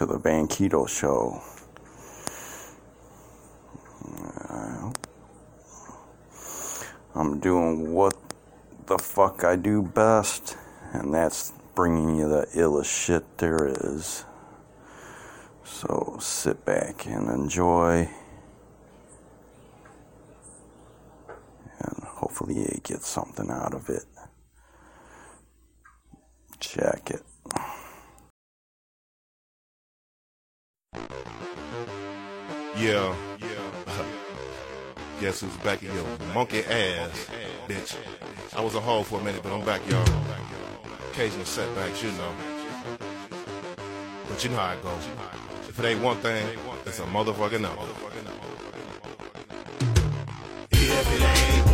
to the Banquito show. I'm doing what the fuck I do best, and that's bringing you the illest shit there is. So sit back and enjoy. And hopefully, you get something out of it. Check it. Yeah. yeah. Guess who's back in your monkey ass, bitch. I was a hole for a minute, but I'm back, y'all. Occasional setbacks, you know. But you know how it goes. If it ain't one thing, it's a motherfucking no. If it ain't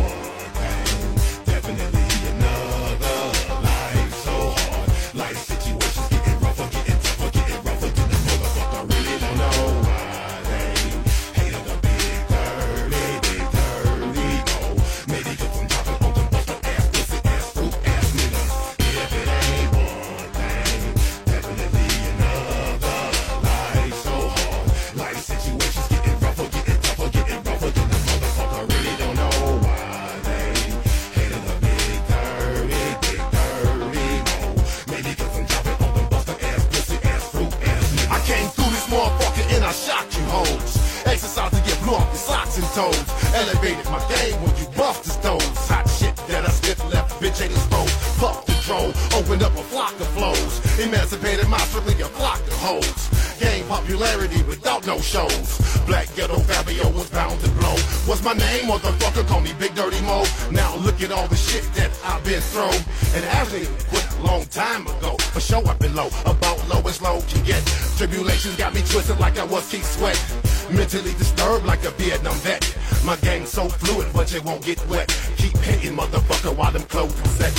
my name, motherfucker, call me Big Dirty Mo. Now look at all the shit that I've been through. And actually quit a long time ago. For sure I've been low, about low as low can get. Tribulations got me twisted like I was Keith Sweat. Mentally disturbed like a Vietnam vet. My gang's so fluid, but it won't get wet. Keep hitting, motherfucker, while them clothes sex.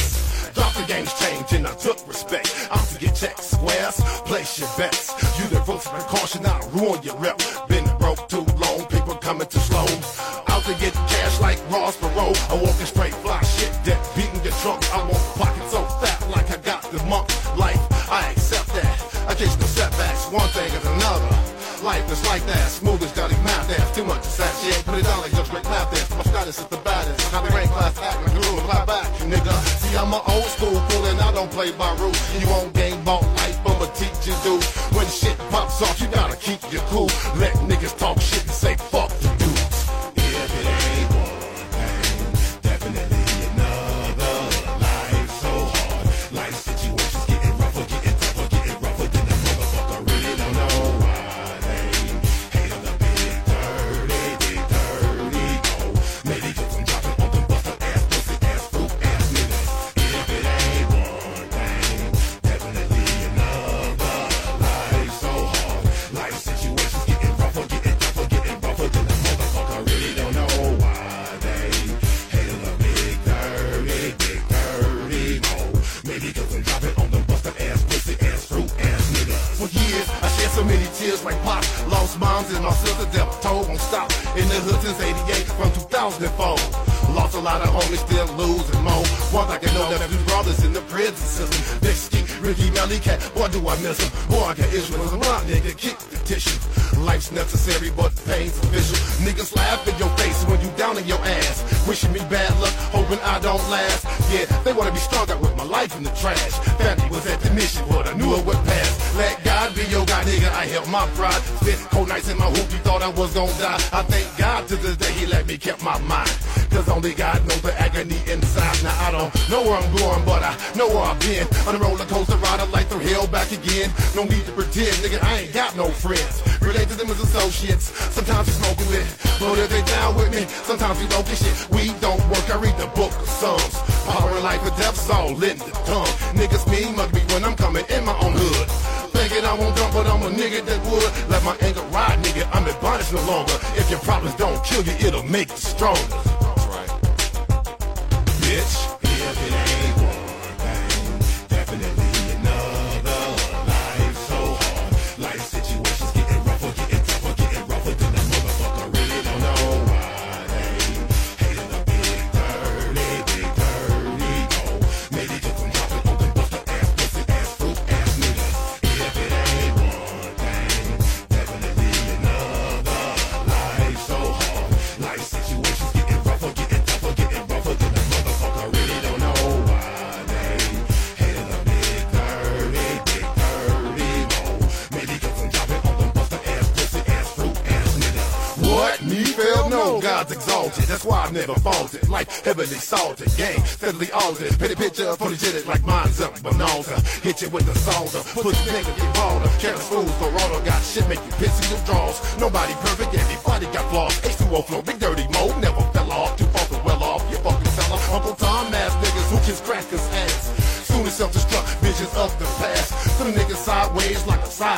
Thought the game's changed and I took respect. don't play by rules. You won't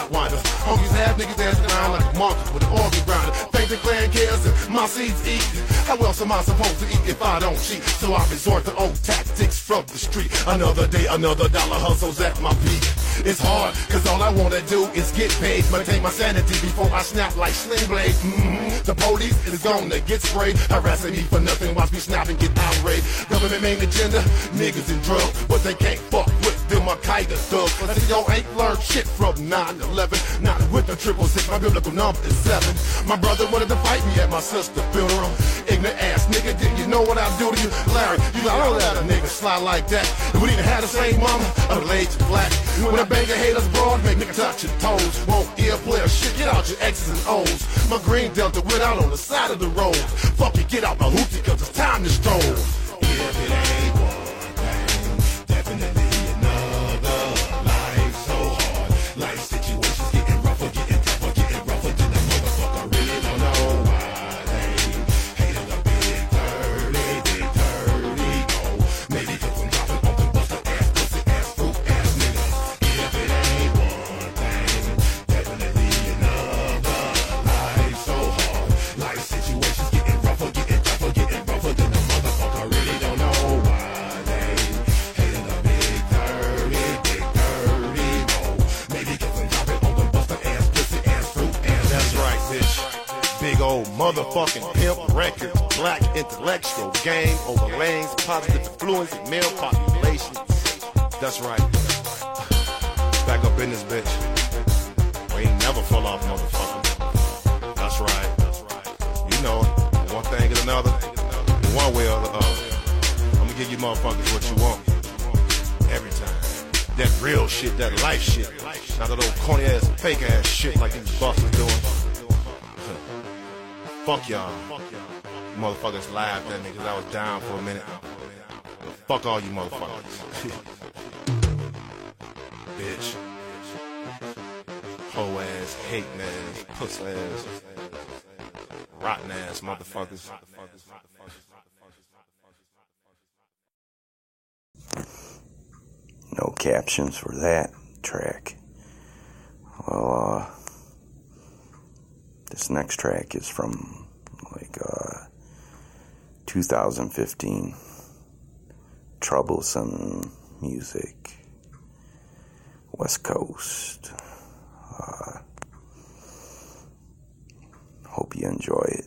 a sidewinder. Homies have niggas dancing around like a monkey with an organ grinder. Think the clan cares if my seeds eat. How else am I supposed to eat if I don't cheat? So I resort to old tactics from the street. Another day, another dollar hustles at my peak. It's hard, cause all I wanna do is get paid. Maintain my sanity before I snap like Sling Blade. hmm The police is gonna get sprayed. Harassing me for nothing, watch me snap and get outraged. Government main agenda, niggas and drugs. But they can't fuck with them Al-Qaeda thugs. I see y'all ain't learned shit from 9-11. Not with the triple six, my biblical number is seven. My brother wanted to fight me at my sister's funeral. Ignorant ass nigga, did you know what I do to you? Larry, you like, I don't let a nigga slide like that. We didn't have the same mama, I'd lay black. When I bang a haters broad, make nigga touch your toes. Won't ear player shit, get out your X's and O's. My green delta went out on the side of the road. Fuck it, get out my hoopty, cause it's time to stroll. If motherfucking pimp record, black intellectual game over lanes, positive influence in male population. That's right. Back up in this bitch. We ain't never fall off, motherfucker. That's right. You know. One thing and another. One way or the other. I'm gonna give you motherfuckers what you want. Every time. That real shit, that life shit. Not that old corny ass, fake ass shit like these busters doing. Fuck y'all. Motherfuckers laughed at me because I was down for a minute. Fuck all you motherfuckers. Bitch. Hoe ass, hating ass, puss ass, rotten ass motherfuckers. No captions for that track. Well, uh, this next track is from like uh, 2015. Troublesome music, West Coast. Uh, hope you enjoy it.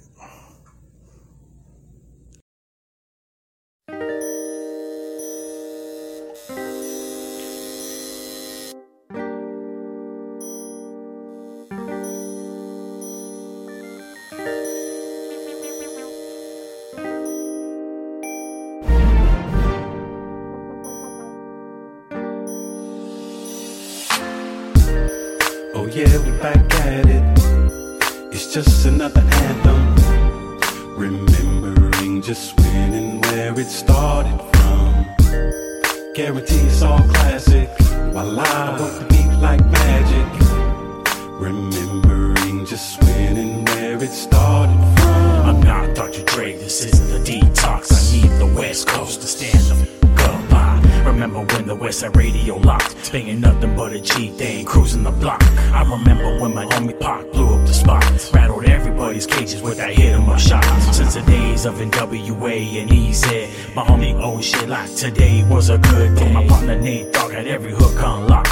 Yeah, we back at it. It's just another anthem. Remembering just when and where it started from. Guarantee it's all classic. While I work the beat like magic. Remembering just when and where it started from. I'm not Dr. Dre, this isn't a detox. I need the West Coast to stand the up by. Remember when the West Side radio I remember when my homie Pac blew up the spot. Rattled everybody's cages with that hit 'em up shot. Since the days of NWA and EZ, my homie oh shit like today was a good day. My partner Nate Dogg had every hook unlocked.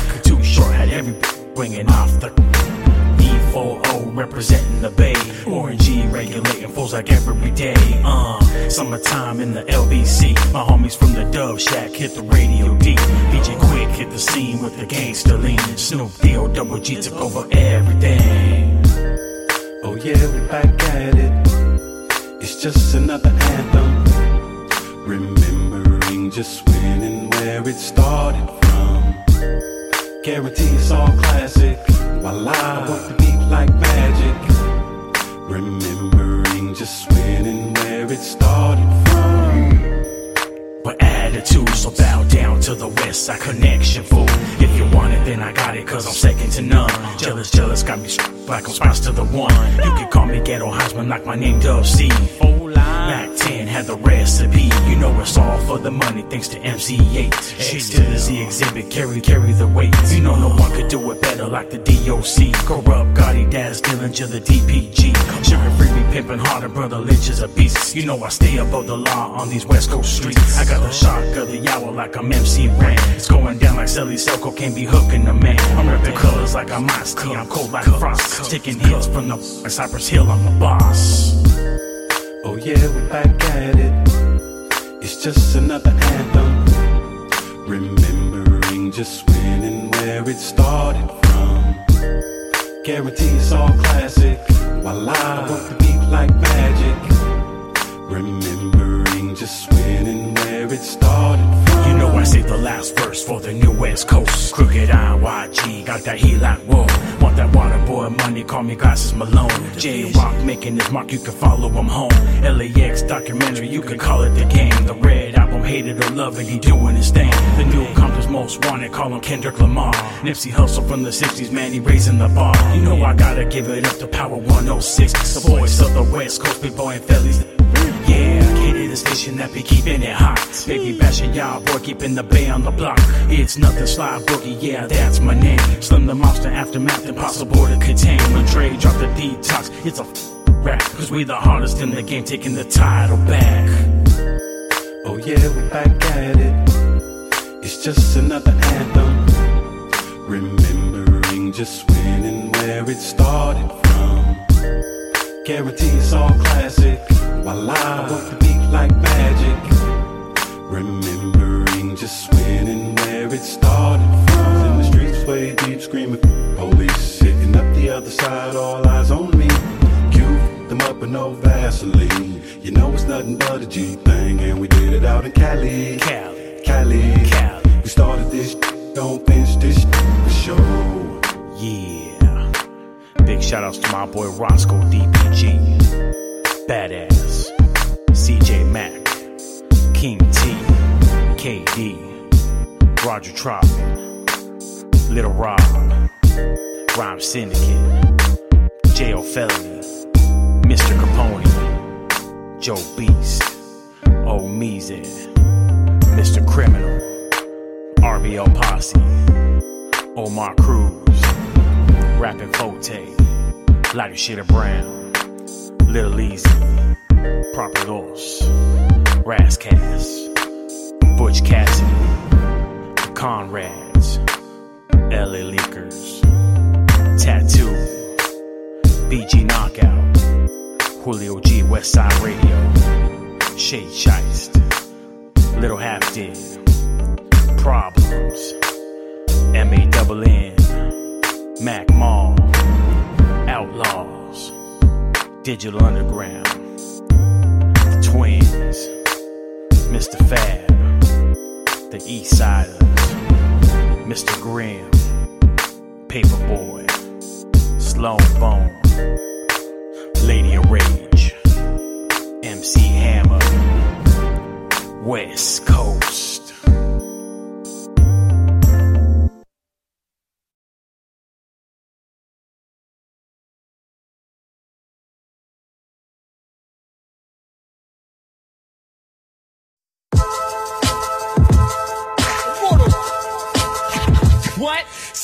Know I stay above the law on these West Coast streets. I got the shock of the hour like I'm MC Ren. It's going down like Sally Selko can't be hooking the man. I'm ripping colors like I'm Ice. I'm cold like frost. Taking hits from the Cypress Hill, I'm the boss. Oh yeah, we're back at it. It's just another anthem. Remembering just when and where it started from. Guarantee it's all classic. While I work the beat like magic. When where it started from. You know I say the last verse for the new West Coast. Crooked I, YG, got that like whoa. Want that water boy money, call me Glasses Malone. Jay Rock making his mark, you can follow him home. LAX documentary, you can call it the game. The red album, hated or love it, he doing his thing. The new Compton's most wanted, call him Kendrick Lamar. Nipsey Hussle from the 60s, man, he raising the bar. You know I gotta give it up to Power 106. The voice of the West Coast, big boy and Phillies. The station that be keeping it hot. Baby bashing y'all, boy, keeping the bay on the block. It's nothing slide boogie, yeah, that's my name. Slim the monster aftermath, impossible to contain. When Dre drop the detox, it's a f- rap. Cause we the hardest in the game, taking the title back. Oh yeah, we back at it. It's just another anthem. Remembering just when and where it started from. Guarantee it's all classic. The beat like magic. Remembering just when and where it started from. In the streets, way deep, screaming. Police sitting up the other side, all eyes on me. Cue them up with no Vaseline. You know it's nothing but a G thing, and we did it out in Cali. Cali. Cali. Cali. We started this, don't finish this for sure. Yeah. Big shout outs to my boy Roscoe DPG. Badass. CJ Mac. King T. KD. Roger Troutman. Little Rob. Rhyme Syndicate. Jayo Felony. Mr. Capone. Joe Beast. O. Mr. Criminal. RBL Posse. Omar Cruz. Rapping Forte, Lighter Shitter Brown, Little Easy, Proper Dos, Ras Kass, Butch Cassidy, The Conrads, LA Leakers, Tattoo, BG Knockout, Julio G Westside Radio, Shade Sheist, Little Half Dead, Problems, M A double N. Mac Mall, Outlaws, Digital Underground, Mr. Fab, The East Siders, Mr. Grimm, Paperboy, Sloan Bone, Lady of Rage, MC Hammer, West Coast.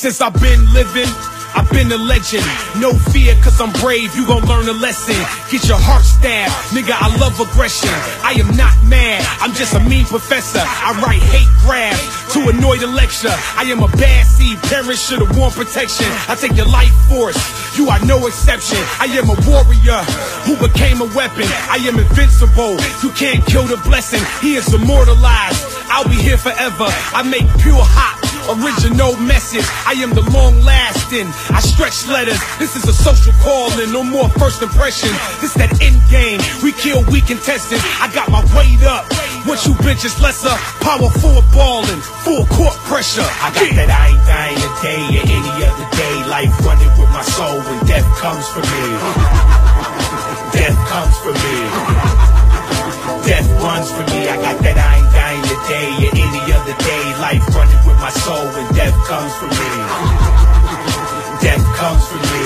Since I've been living, I've been a legend. No fear, cause I'm brave, you gon' learn a lesson. Get your heart stabbed, nigga, I love aggression. I am not mad, I'm just a mean professor. I write hate grabs to annoy the lecture. I am a bad seed, parents should've worn protection. I take your life force, you are no exception. I am a warrior who became a weapon. I am invincible, you can't kill the blessing. He is immortalized, I'll be here forever. I make pure hot original message. I am the long lasting. I stretch letters. This is a social calling, no more first impression. This is that end game. We kill weak contestants. I got my weight up. What you bitches lesser, power forward balling, full court pressure. I got that I ain't dying today or any other day. Life running with my soul when death comes for me. Death comes for me. Death runs for me. I got that I day or any other day. Life running with my soul When death comes for me. Death comes for me.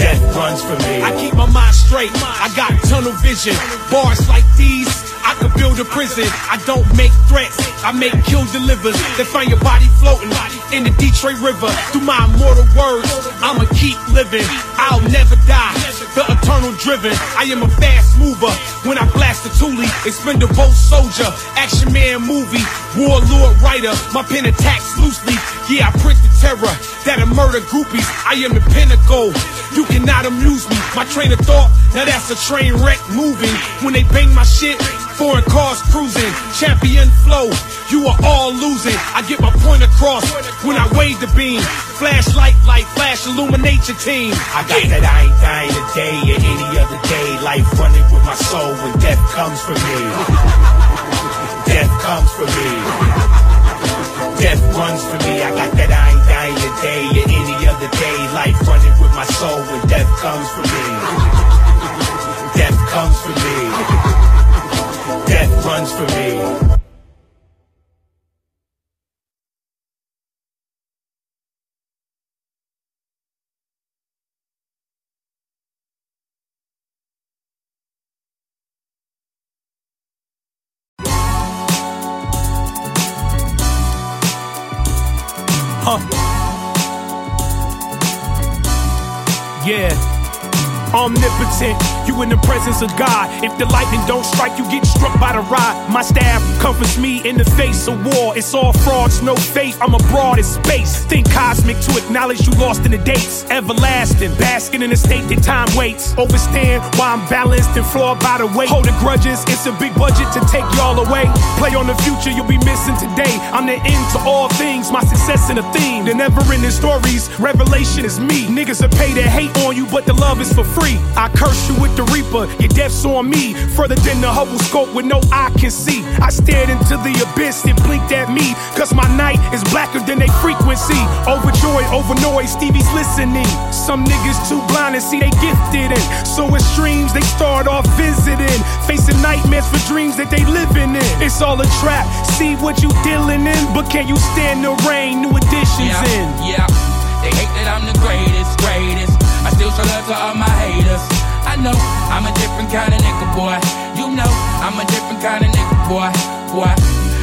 Death runs for me. I keep my mind straight. I got tunnel vision. Bars like these. I could build a prison. I don't make threats, I make kill delivers. They find your body floating in the Detroit River. Through my immortal words, I'ma keep living. I'll never die. The eternal driven. I am a fast mover. When I blast the Thule, expendable soldier. Action man movie. Warlord writer. My pen attacks loosely. Yeah, I print the terror that'll murder groupies. I am the pinnacle. You cannot amuse me. My train of thought, now that's a train wreck moving. When they bang my shit, foreign cars cruising. Champion flow, you are all losing. I get my point across when I wave the beam. Flashlight, light, flash, illuminate your team. I got that I ain't dying today or any other day. Life running with my soul when death comes for me. Death comes for me. Death runs for me. I got that I ain't dying today or any other day. Life running with my soul when death comes for me. Death comes for me. Death runs for me. Huh. Yeah. Omnipotent, you in the presence of God. If the lightning don't strike, you get struck by the rod. My staff comforts me in the face of war. It's all frauds, no faith. I'm abroad in space. Think cosmic to acknowledge you lost in the dates. Everlasting, basking in a state that time waits. Overstand why I'm balanced and flawed by the weight. Holding grudges, it's a big budget to take y'all away. Play on the future, you'll be missing today. I'm the end to all things, my success in a theme. The never ending stories, revelation is me. Niggas are paid to hate on you, but the love is for free. I curse you with the reaper, your death's on me. Further than the Hubble scope with no eye can see. I stared into the abyss, it blinked at me. Cause my night is blacker than they frequency. Overjoyed, over noise, Stevie's listening. Some niggas too blind to see they gifted in. So in streams, they start off visiting. Facing nightmares for dreams that they living in. It's all a trap, see what you dealing in. But can you stand the rain? New additions yeah, in. Yeah, know I'm a different kind of nigga, boy. You know I'm a different kind of nigga, boy. Boy,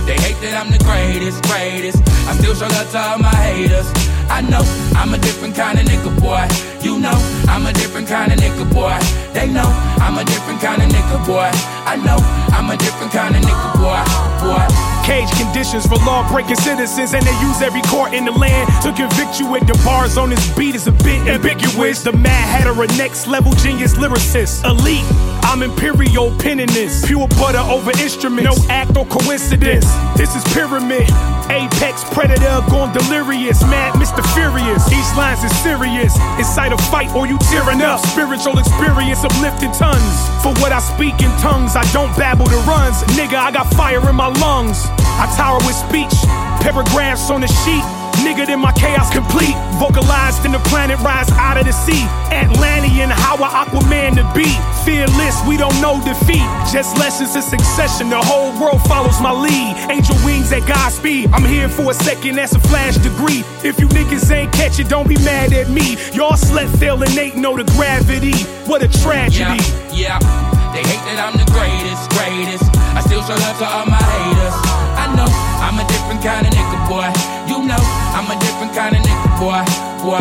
they hate that I'm the greatest, greatest. I still show love to all my haters. I know I'm a different kind of nigga, boy. You know I'm a different kind of nigga, boy. They know I'm a different kind of nigga, boy. I know I'm a different kind of nigga, boy. Boy. Cage conditions for law breaking citizens, and they use every court in the land to convict you with the bars on this beat is a bit ambiguous. The Mad Hatter, a next level genius lyricist, elite. I'm imperial penning this, pure butter over instrument, no act or coincidence. This is pyramid, apex predator gone delirious, mad Mr. Furious. Each lines is serious, incite a fight or you tearing up. Spiritual experience uplifting tons. For what I speak in tongues, I don't babble the runs. Nigga, I got fire in my lungs. I tower with speech, paragraphs on the sheet. Nigga, then my chaos complete. Vocalized in the planet rise out of the sea. Atlantean, how I Aquaman to be. Fearless, we don't know defeat. Just lessons in succession. The whole world follows my lead. Angel wings at Godspeed. I'm here for a second, that's a flash degree. If you niggas ain't catch it, don't be mad at me. Y'all slept, and ain't know the gravity. What a tragedy. Yeah, yeah. They hate that I'm the greatest, greatest. I still show love to all my haters. I know I'm a different kind of nigga, boy. You know I'm a different kind of nigga, boy. Boy.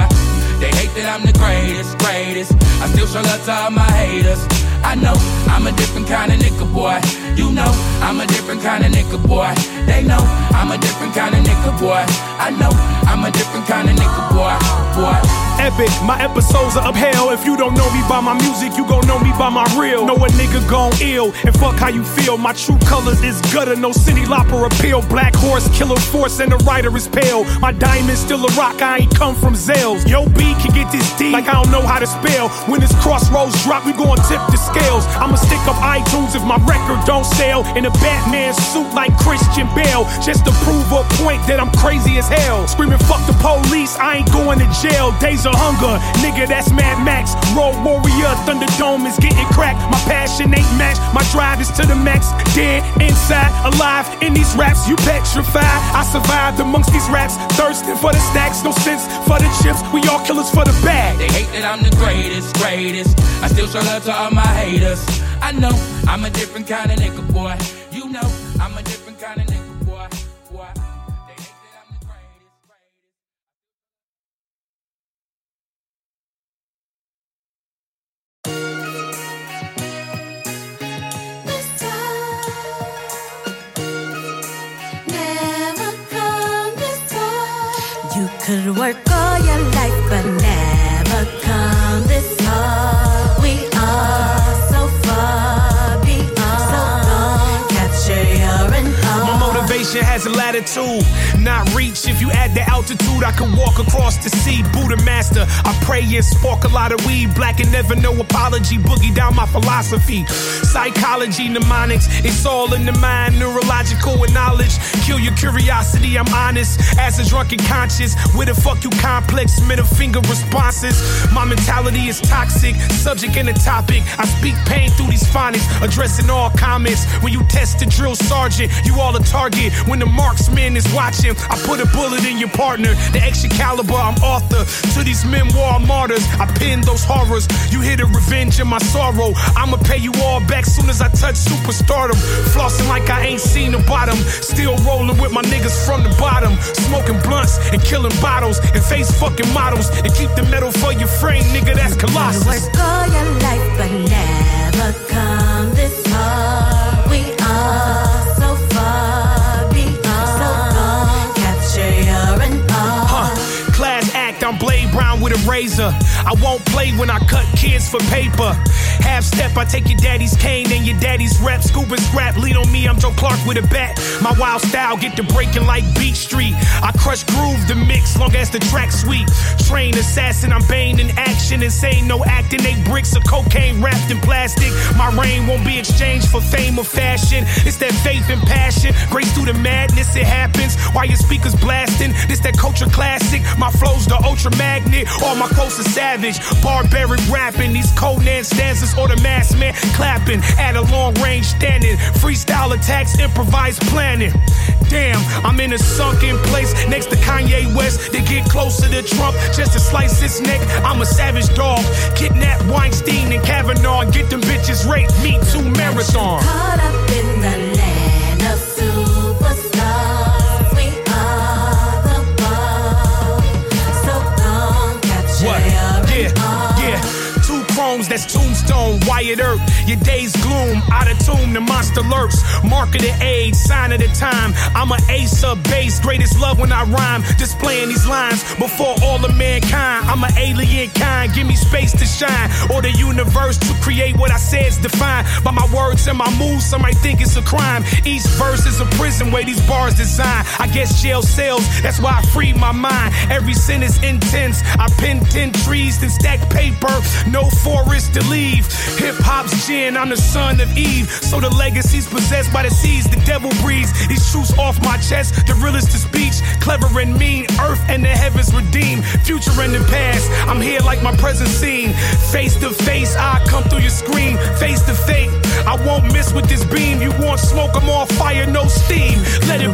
They hate that I'm the greatest, greatest. I still show love to all my haters. I know I'm a different kind of nigga, boy. You know I'm a different kind of nigga, boy. They know I'm a different kind of nigga, boy. I know I'm a different kind of nigga, boy. Boy. Epic, my episodes are upheld. If you don't know me by my music, you gon' know me by my real. Know a nigga gon' ill, and fuck how you feel. My true colors is gutter, no city lopper appeal. Black horse, killer force, and the rider is pale. My diamond's still a rock, I ain't come from Zales. Yo, B can get this D, like I don't know how to spell. When this crossroads drop, we gon' tip the scales. I'ma stick up iTunes if my record don't sell. In a Batman suit like Christian Bale, just to prove a point that I'm crazy as hell. Screaming fuck the police, I ain't going to jail. Days are hunger. Nigga, that's Mad Max. Road warrior, Thunderdome is getting cracked. My passion ain't matched. My drive is to the max. Dead inside, alive in these raps. You petrified. I survived amongst these raps. Thirsting for the stacks, no sense for the chips. We all killers for the bag. They hate that I'm the greatest, greatest. I still show love to all my haters. I know I'm a different kind of nigga, boy. You know I'm a different kind of nigga, You could work all your life, but has a latitude, not reach. If you add the altitude, I could walk across the sea. Buddha master, I pray and spark a lot of weed. Black and never no apology, boogie down my philosophy. Psychology, mnemonics, it's all in the mind. Neurological and knowledge, kill your curiosity. I'm honest, as a drunken conscious. Where the fuck you complex, middle finger responses. My mentality is toxic, subject and a topic. I speak pain through these phonics, addressing all comments. When you test the drill sergeant, you all a target. When the marksman is watching, I put a bullet in your partner. The extra caliber, I'm author to these memoir martyrs. I pin those horrors. You hear the revenge in my sorrow. I'ma pay you all back soon as I touch superstardom. Flossing like I ain't seen the bottom. Still rolling with my niggas from the bottom. Smoking blunts and killing bottles and face fucking models. And keep the metal for your frame, nigga. That's You Colossus. work all your life, but never come this far. Blade Brown with a razor. I won't play when I cut kids for paper. Half step, I take your daddy's cane and your daddy's rep. Scuba scrap, lead on me, I'm Joe Clark with a bat. My wild style get to breaking like Beat Street. I crush groove the mix, long as the track sweet. Train assassin, I'm Bane in action. Insane, no acting, eight bricks of cocaine wrapped in plastic. My reign won't be exchanged for fame or fashion. It's that faith and passion. Grace through the madness, it happens. While your speakers blasting, this that culture classic. My flow's the ultra magnet. All my quotes are savage. Barbaric rapping. These Conan stanzas or the mass man clapping. At a long range standing. Freestyle attacks, improvised planning. Damn, I'm in a sunken place next to Kanye West. They get closer to Trump just to slice his neck. I'm a savage dog. Kidnap Weinstein and Kavanaugh and get them bitches raped. Me too marathon. Caught up in the That's tombstone, Wyatt Earp. Your day's gloom, out of tune, the monster lurks. Mark of the age, sign of the time. I'm a ace of base, greatest love when I rhyme. Displaying these lines before all of mankind. I'm an alien kind, give me space to shine. Or the universe to create what I say is defined. By my words and my moves, some might think it's a crime. Each verse is a prison where these bars design. I guess jail cells, that's why I free my mind. Every sin is intense. I pin ten trees, then stack paper. No forest to leave. Hip hop's gin, I'm the son of Eve. So the legacy's possessed by the seas the devil breathes. These truths off my chest, the realest to speech. Clever and mean, earth and the heavens redeemed. Future and the past, I'm here like my present scene. Face to face, I come through your screen. Face to fate, I won't miss with this beam. You want smoke, I'm on fire, no steam. Let it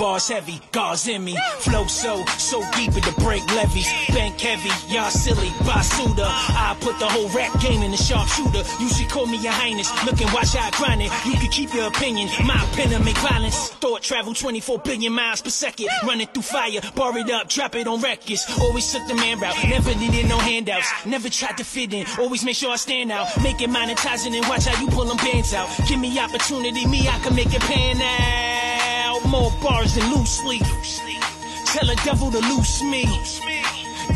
bars heavy, God's in me. Flow so, so deep at the break levies. Bank heavy, y'all silly, Basuda. I put the whole rap game in the sharpshooter. You should call me your highness. Look and watch how I grind it. You can keep your opinion. My pen make violence. Thought travel 24 billion miles per second. Running through fire, bar it up, drop it on records. Always took the man route. Never needed no handouts. Never tried to fit in. Always make sure I stand out. Make it monetizing and watch how you pull them bands out. Give me opportunity, me, I can make it pan out. More bars than loose sleep. Tell the devil to loose me.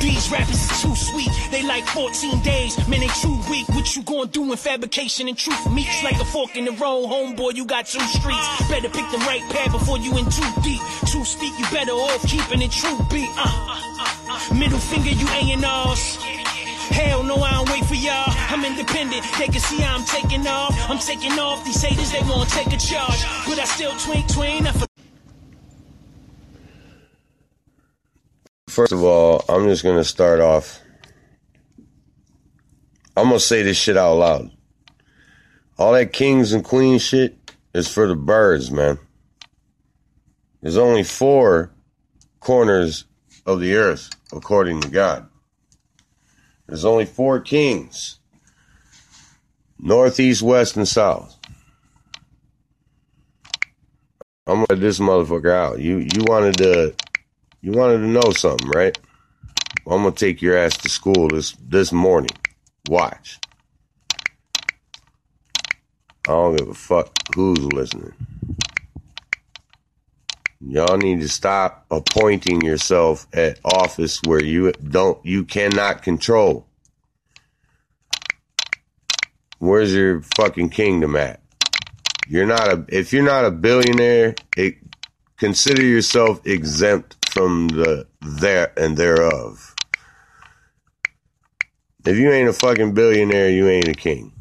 These rappers is too sweet. They like 14 days, man, they too weak. What you gonna do when fabrication and truth meets like a fork in the road? Homeboy, you got two streets. Better pick the right path before you in too deep. Too steep, you better off keeping it true beat. Uh, uh, uh, uh. Middle finger, you A&Rs. Hell no, I don't wait for y'all. I'm independent. They can see I'm taking off. I'm taking off. These haters, they won't take a charge. But I still twink twin. I First of all, I'm just going to start off. I'm going to say this shit out loud. All that kings and queens shit is for the birds, man. There's only four corners of the earth, according to God. There's only four kings north, east, west, and south. I'm gonna this motherfucker out. You you wanted to you wanted to know something, right? Well, I'm gonna take your ass to school this this morning. Watch. I don't give a fuck who's listening. Y'all need to stop appointing yourself at office where you don't you cannot control. Where's your fucking kingdom at? You're not a if you're not a billionaire, it, consider yourself exempt from the there and thereof. If you ain't a fucking billionaire, you ain't a king.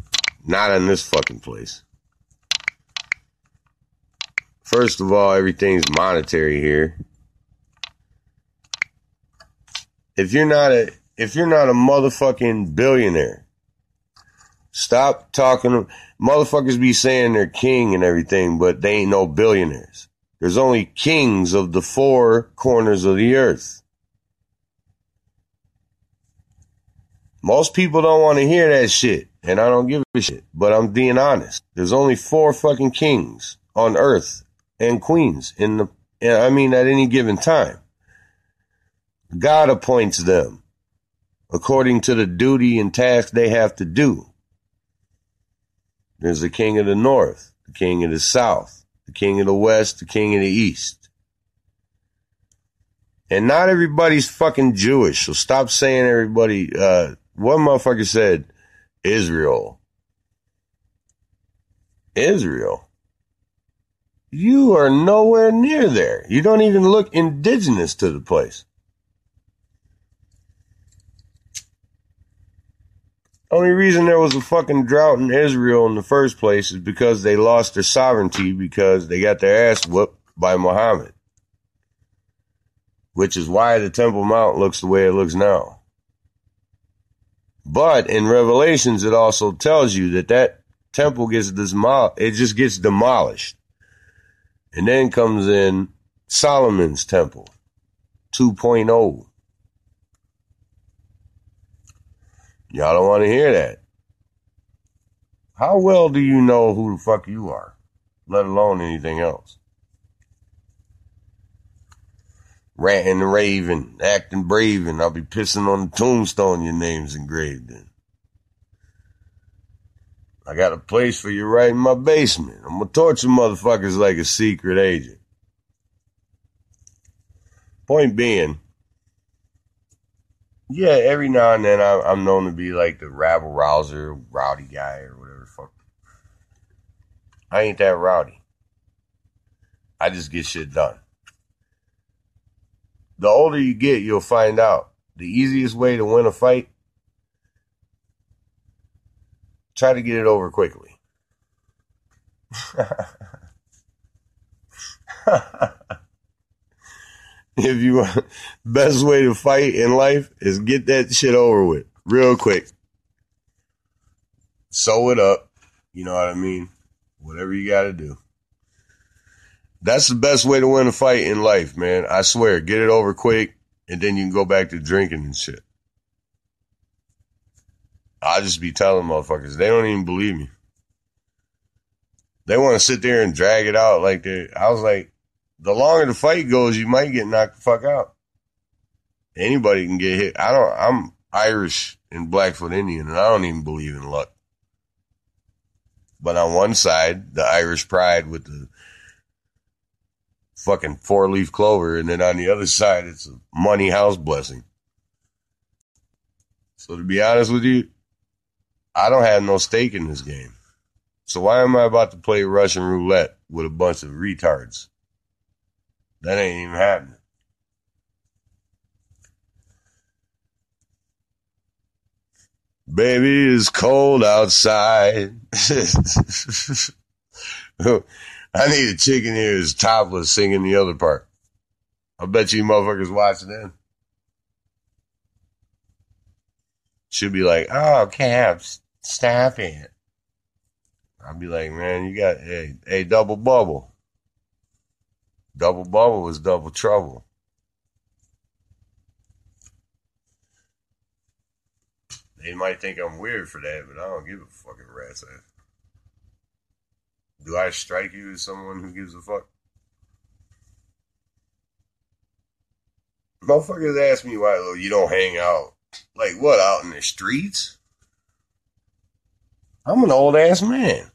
Not in this fucking place. First of all, everything's monetary here. If you're not a if you're not a motherfucking billionaire, stop talking. Motherfuckers be saying they're king and everything, but they ain't no billionaires. There's only kings of the four corners of the earth. Most people don't want to hear that shit, and I don't give a shit, but I'm being honest. There's only four fucking kings on earth and queens in the, I mean, at any given time. God appoints them according to the duty and task they have to do. There's the king of the north, the king of the south, the king of the west, the king of the east. And not everybody's fucking Jewish, so stop saying everybody, uh, one motherfucker said Israel. Israel. You are nowhere near there. You don't even look indigenous to the place. Only reason there was a fucking drought in Israel in the first place is because they lost their sovereignty because they got their ass whooped by Muhammad. Which is why the Temple Mount looks the way it looks now. But in Revelations, it also tells you that that temple gets demolished. It just gets demolished. And then comes in Solomon's temple 2.0. Y'all don't want to hear that. How well do you know who the fuck you are, let alone anything else? Ranting and raving, acting brave, and I'll be pissing on the tombstone your name's engraved in. I got a place for you right in my basement. I'm gonna torture motherfuckers like a secret agent. Point being, yeah, every now and then I, I'm known to be like the rabble rouser, rowdy guy, or whatever the fuck. I ain't that rowdy. I just get shit done. The older you get, you'll find out the easiest way to win a fight try to get it over quickly. if you want, best way to fight in life is get that shit over with real quick. Sew it up. You know what I mean? Whatever you got to do. That's the best way to win a fight in life, man. I swear. Get it over quick, and then you can go back to drinking and shit. I just be telling motherfuckers, they don't even believe me. They want to sit there and drag it out like they. I was like, the longer the fight goes, you might get knocked the fuck out. Anybody can get hit. I don't. I'm Irish and Blackfoot Indian, and I don't even believe in luck. But on one side, the Irish pride with the fucking four leaf clover, and then on the other side, it's a money house blessing. So to be honest with you, I don't have no stake in this game. So why am I about to play Russian roulette with a bunch of retards? That ain't even happening. Baby, it's cold outside. I need a chicken here is topless singing the other part. I bet you motherfuckers watching that. Should be like, oh, Caps, stop it. I'll be like, man, you got, hey, hey, double bubble. Double bubble was double trouble. They might think I'm weird for that, but I don't give a fucking rat's ass. Do I strike you as someone who gives a fuck? Motherfuckers ask me why you don't hang out. Like what, out in the streets? I'm an old ass man.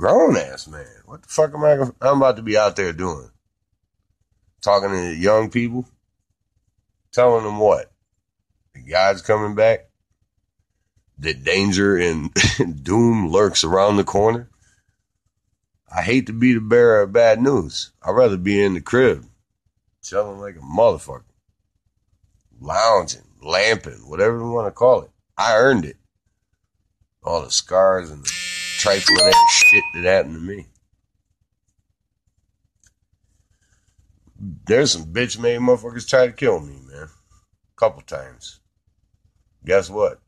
Grown ass man. What the fuck am I I'm about to be out there doing? Talking to young people? Telling them what? That God's coming back? That danger and doom lurks around the corner? I hate to be the bearer of bad news. I'd rather be in the crib, chilling like a motherfucker, lounging, lamping, whatever you want to call it. I earned it. All the scars and the trifling ass shit that happened to me. There's some bitch made motherfuckers try to kill me, man. Couple times. Guess what?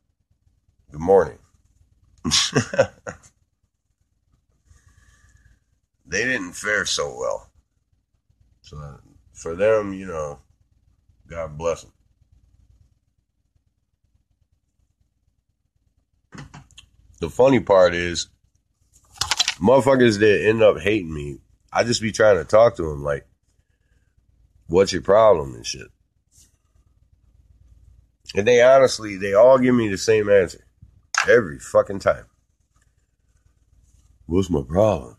Good morning. they didn't fare so well. So for them, you know, God bless them. The funny part is, motherfuckers that end up hating me, I just be trying to talk to them like, what's your problem and shit. And they honestly, they all give me the same answer every fucking time. What's my problem?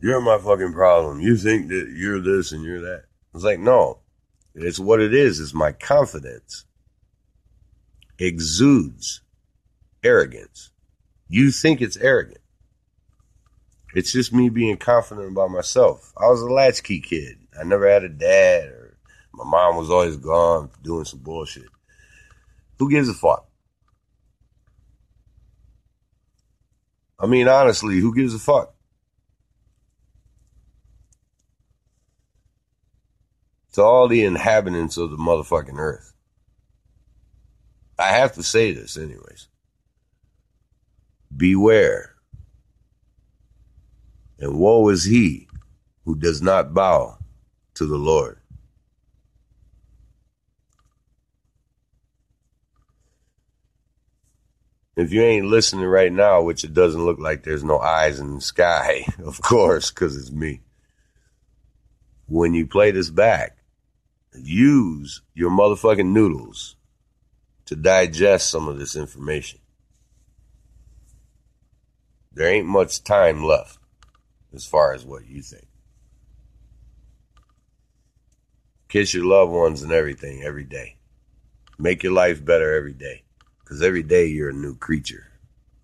You're my fucking problem. You think that you're this and you're that. It's like, no, it's what it is. It's my confidence exudes arrogance. You think it's arrogant. It's just me being confident about myself. I was a latchkey kid. I never had a dad or my mom was always gone doing some bullshit. Who gives a fuck? I mean, honestly, who gives a fuck? To all the inhabitants of the motherfucking earth. I have to say this, anyways. Beware. And woe is he who does not bow to the Lord. If you ain't listening right now, which it doesn't look like there's no eyes in the sky, of course, because it's me. When you play this back, use your motherfucking noodles to digest some of this information. There ain't much time left as far as what you think. Kiss your loved ones and everything every day. Make your life better every day. Because every day you're a new creature.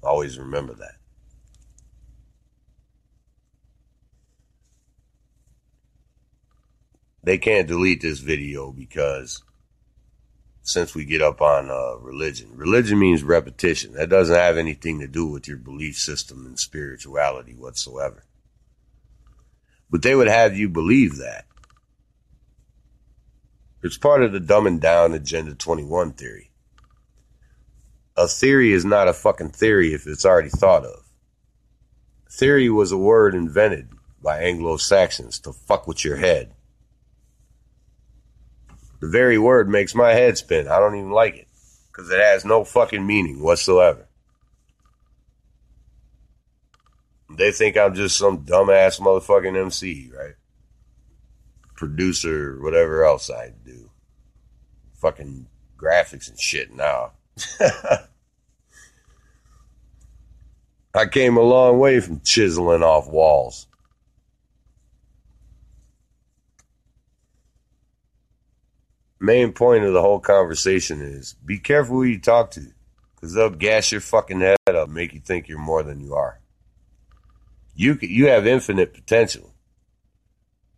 Always remember that. They can't delete this video because since we get up on uh, religion, religion means repetition. That doesn't have anything to do with your belief system and spirituality whatsoever. But they would have you believe that. It's part of the dumbing down Agenda 21 theory. A theory is not a fucking theory if it's already thought of. Theory was a word invented by Anglo Saxons to fuck with your head. The very word makes my head spin. I don't even like it because it has no fucking meaning whatsoever. They think I'm just some dumbass motherfucking MC, right? Producer, whatever else I do. Fucking graphics and shit now. I came a long way from chiseling off walls. Main point of the whole conversation is be careful who you talk to, because they'll gas your fucking head up, make you think you're more than you are. You you have infinite potential,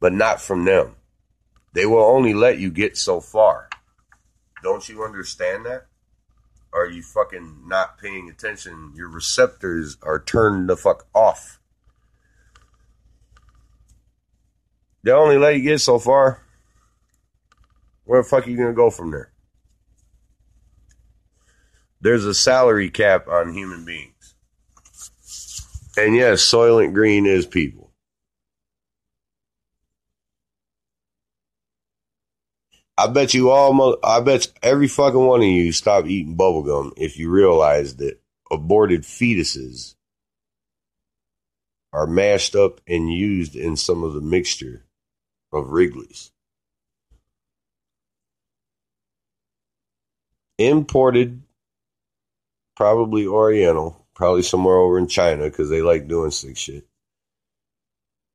but not from them. They will only let you get so far. Don't you understand that? Are you fucking not paying attention? Your receptors are turned the fuck off. They only let you get so far. Where the fuck are you gonna go from there? There's a salary cap on human beings. And yes, Soylent Green is people. I bet you all, I bet every fucking one of you stop eating bubblegum if you realize that aborted fetuses are mashed up and used in some of the mixture of Wrigley's. Imported, probably Oriental, probably somewhere over in China because they like doing sick shit.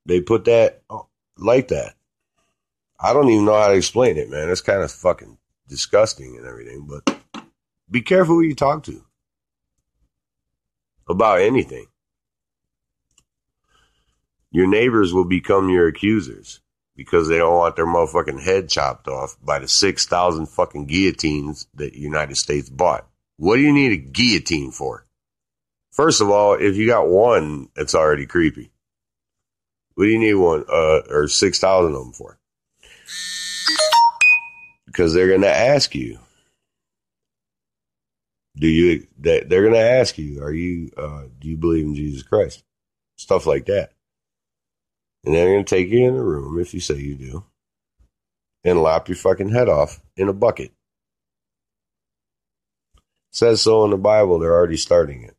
They put that uh, like that. I don't even know how to explain it, man. It's kind of fucking disgusting and everything, but be careful who you talk to about anything. Your neighbors will become your accusers because they don't want their motherfucking head chopped off by the 6,000 fucking guillotines that the United States bought. What do you need a guillotine for? First of all, if you got one, it's already creepy. What do you need one, uh, or 6,000 of them for? because they're going to ask you. Do you they- they're going to ask you are you uh, do you believe in jesus christ? Stuff like that. And they're going to take you in a room if you say you do and lop your fucking head off in a bucket. Says so in the bible they're already starting it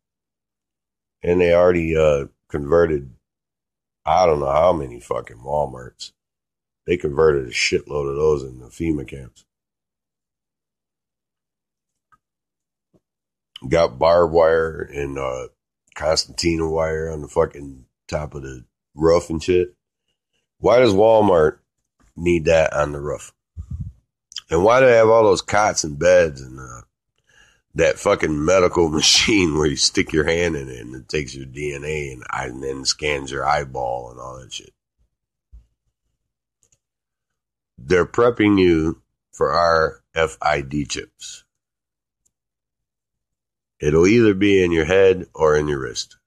and they already uh, converted i don't know how many fucking walmarts they converted a shitload of those into FEMA camps. Got barbed wire and uh, concertina wire on the fucking top of the roof and shit. Why does Walmart need that on the roof? And why do they have all those cots and beds and uh, that fucking medical machine where you stick your hand in it and it takes your DNA and, and then scans your eyeball and all that shit? they're prepping you for our FID chips. It'll either be in your head or in your wrist,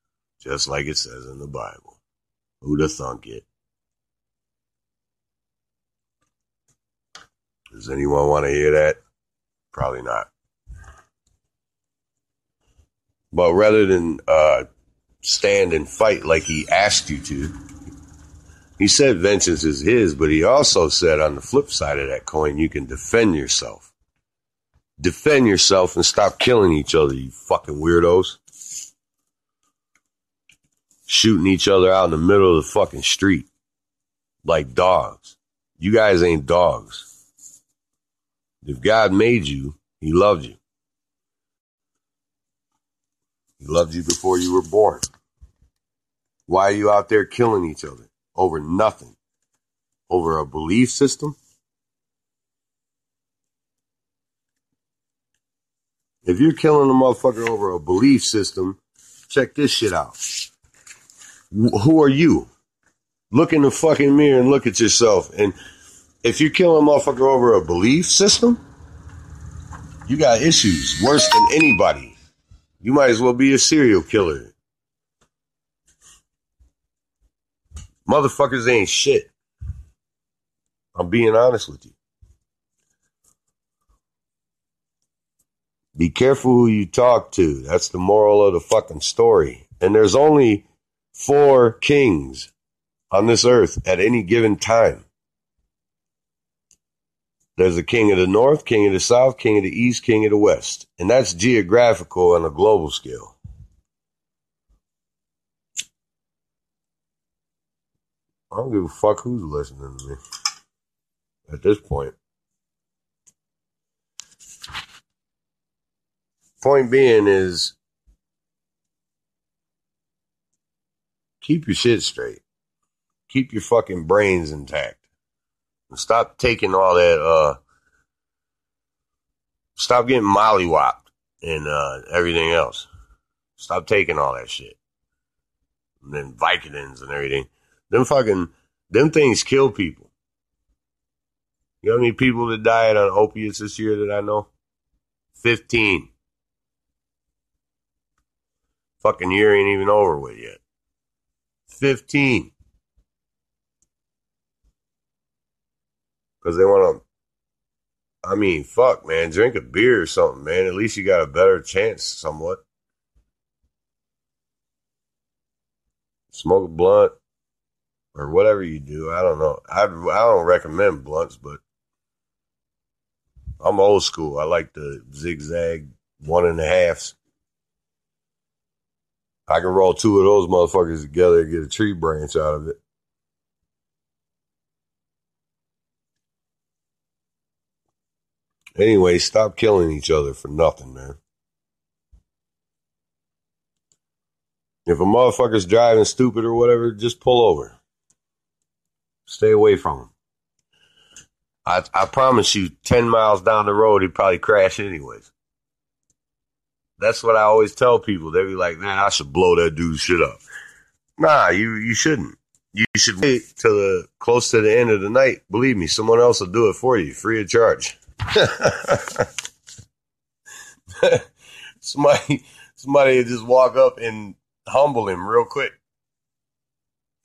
just like it says in the Bible. Who'd have thunk it? Does anyone want to hear that? Probably not. But rather than uh, stand and fight like he asked you to, he said vengeance is his, but he also said on the flip side of that coin, you can defend yourself. Defend yourself and stop killing each other, you fucking weirdos. Shooting each other out in the middle of the fucking street like dogs. You guys ain't dogs. If God made you, He loved you. He loved you before you were born. Why are you out there killing each other? over nothing, over a belief system. If you're killing a motherfucker over a belief system, check this shit out. Who are you? Look in the fucking mirror and look at yourself. And if you're killing a motherfucker over a belief system, you got issues worse than anybody. You might as well be a serial killer. Motherfuckers ain't shit. I'm being honest with you. Be careful who you talk to. That's the moral of the fucking story. And there's only four kings on this earth at any given time. There's a king of the north, king of the south, king of the east, king of the west. And that's geographical on a global scale. I don't give a fuck who's listening to me at this point. Point being is keep your shit straight. Keep your fucking brains intact. Stop taking all that uh stop getting mollywopped and uh everything else. Stop taking all that shit. And then Vicodins and everything. Them fucking them things kill people. You know how many people that died on opiates this year that I know? Fifteen. Fucking year ain't even over with yet. 15. Because they want to, I mean, fuck, man, drink a beer or something, man. At least you got a better chance, somewhat. Smoke a blunt or whatever you do. I don't know. I, I don't recommend blunts, but I'm old school. I like the zigzag one and a halfs. I can roll two of those motherfuckers together and get a tree branch out of it. Anyway, stop killing each other for nothing, man. If a motherfucker's driving stupid or whatever, just pull over. Stay away from him. I, I promise you, 10 miles down the road, he'd probably crash anyways. That's what I always tell people. They be like, man, I should blow that dude's shit up. Nah, you, you shouldn't. You should wait till the close to the end of the night. Believe me, someone else will do it for you, free of charge. somebody, somebody just walk up and humble him real quick.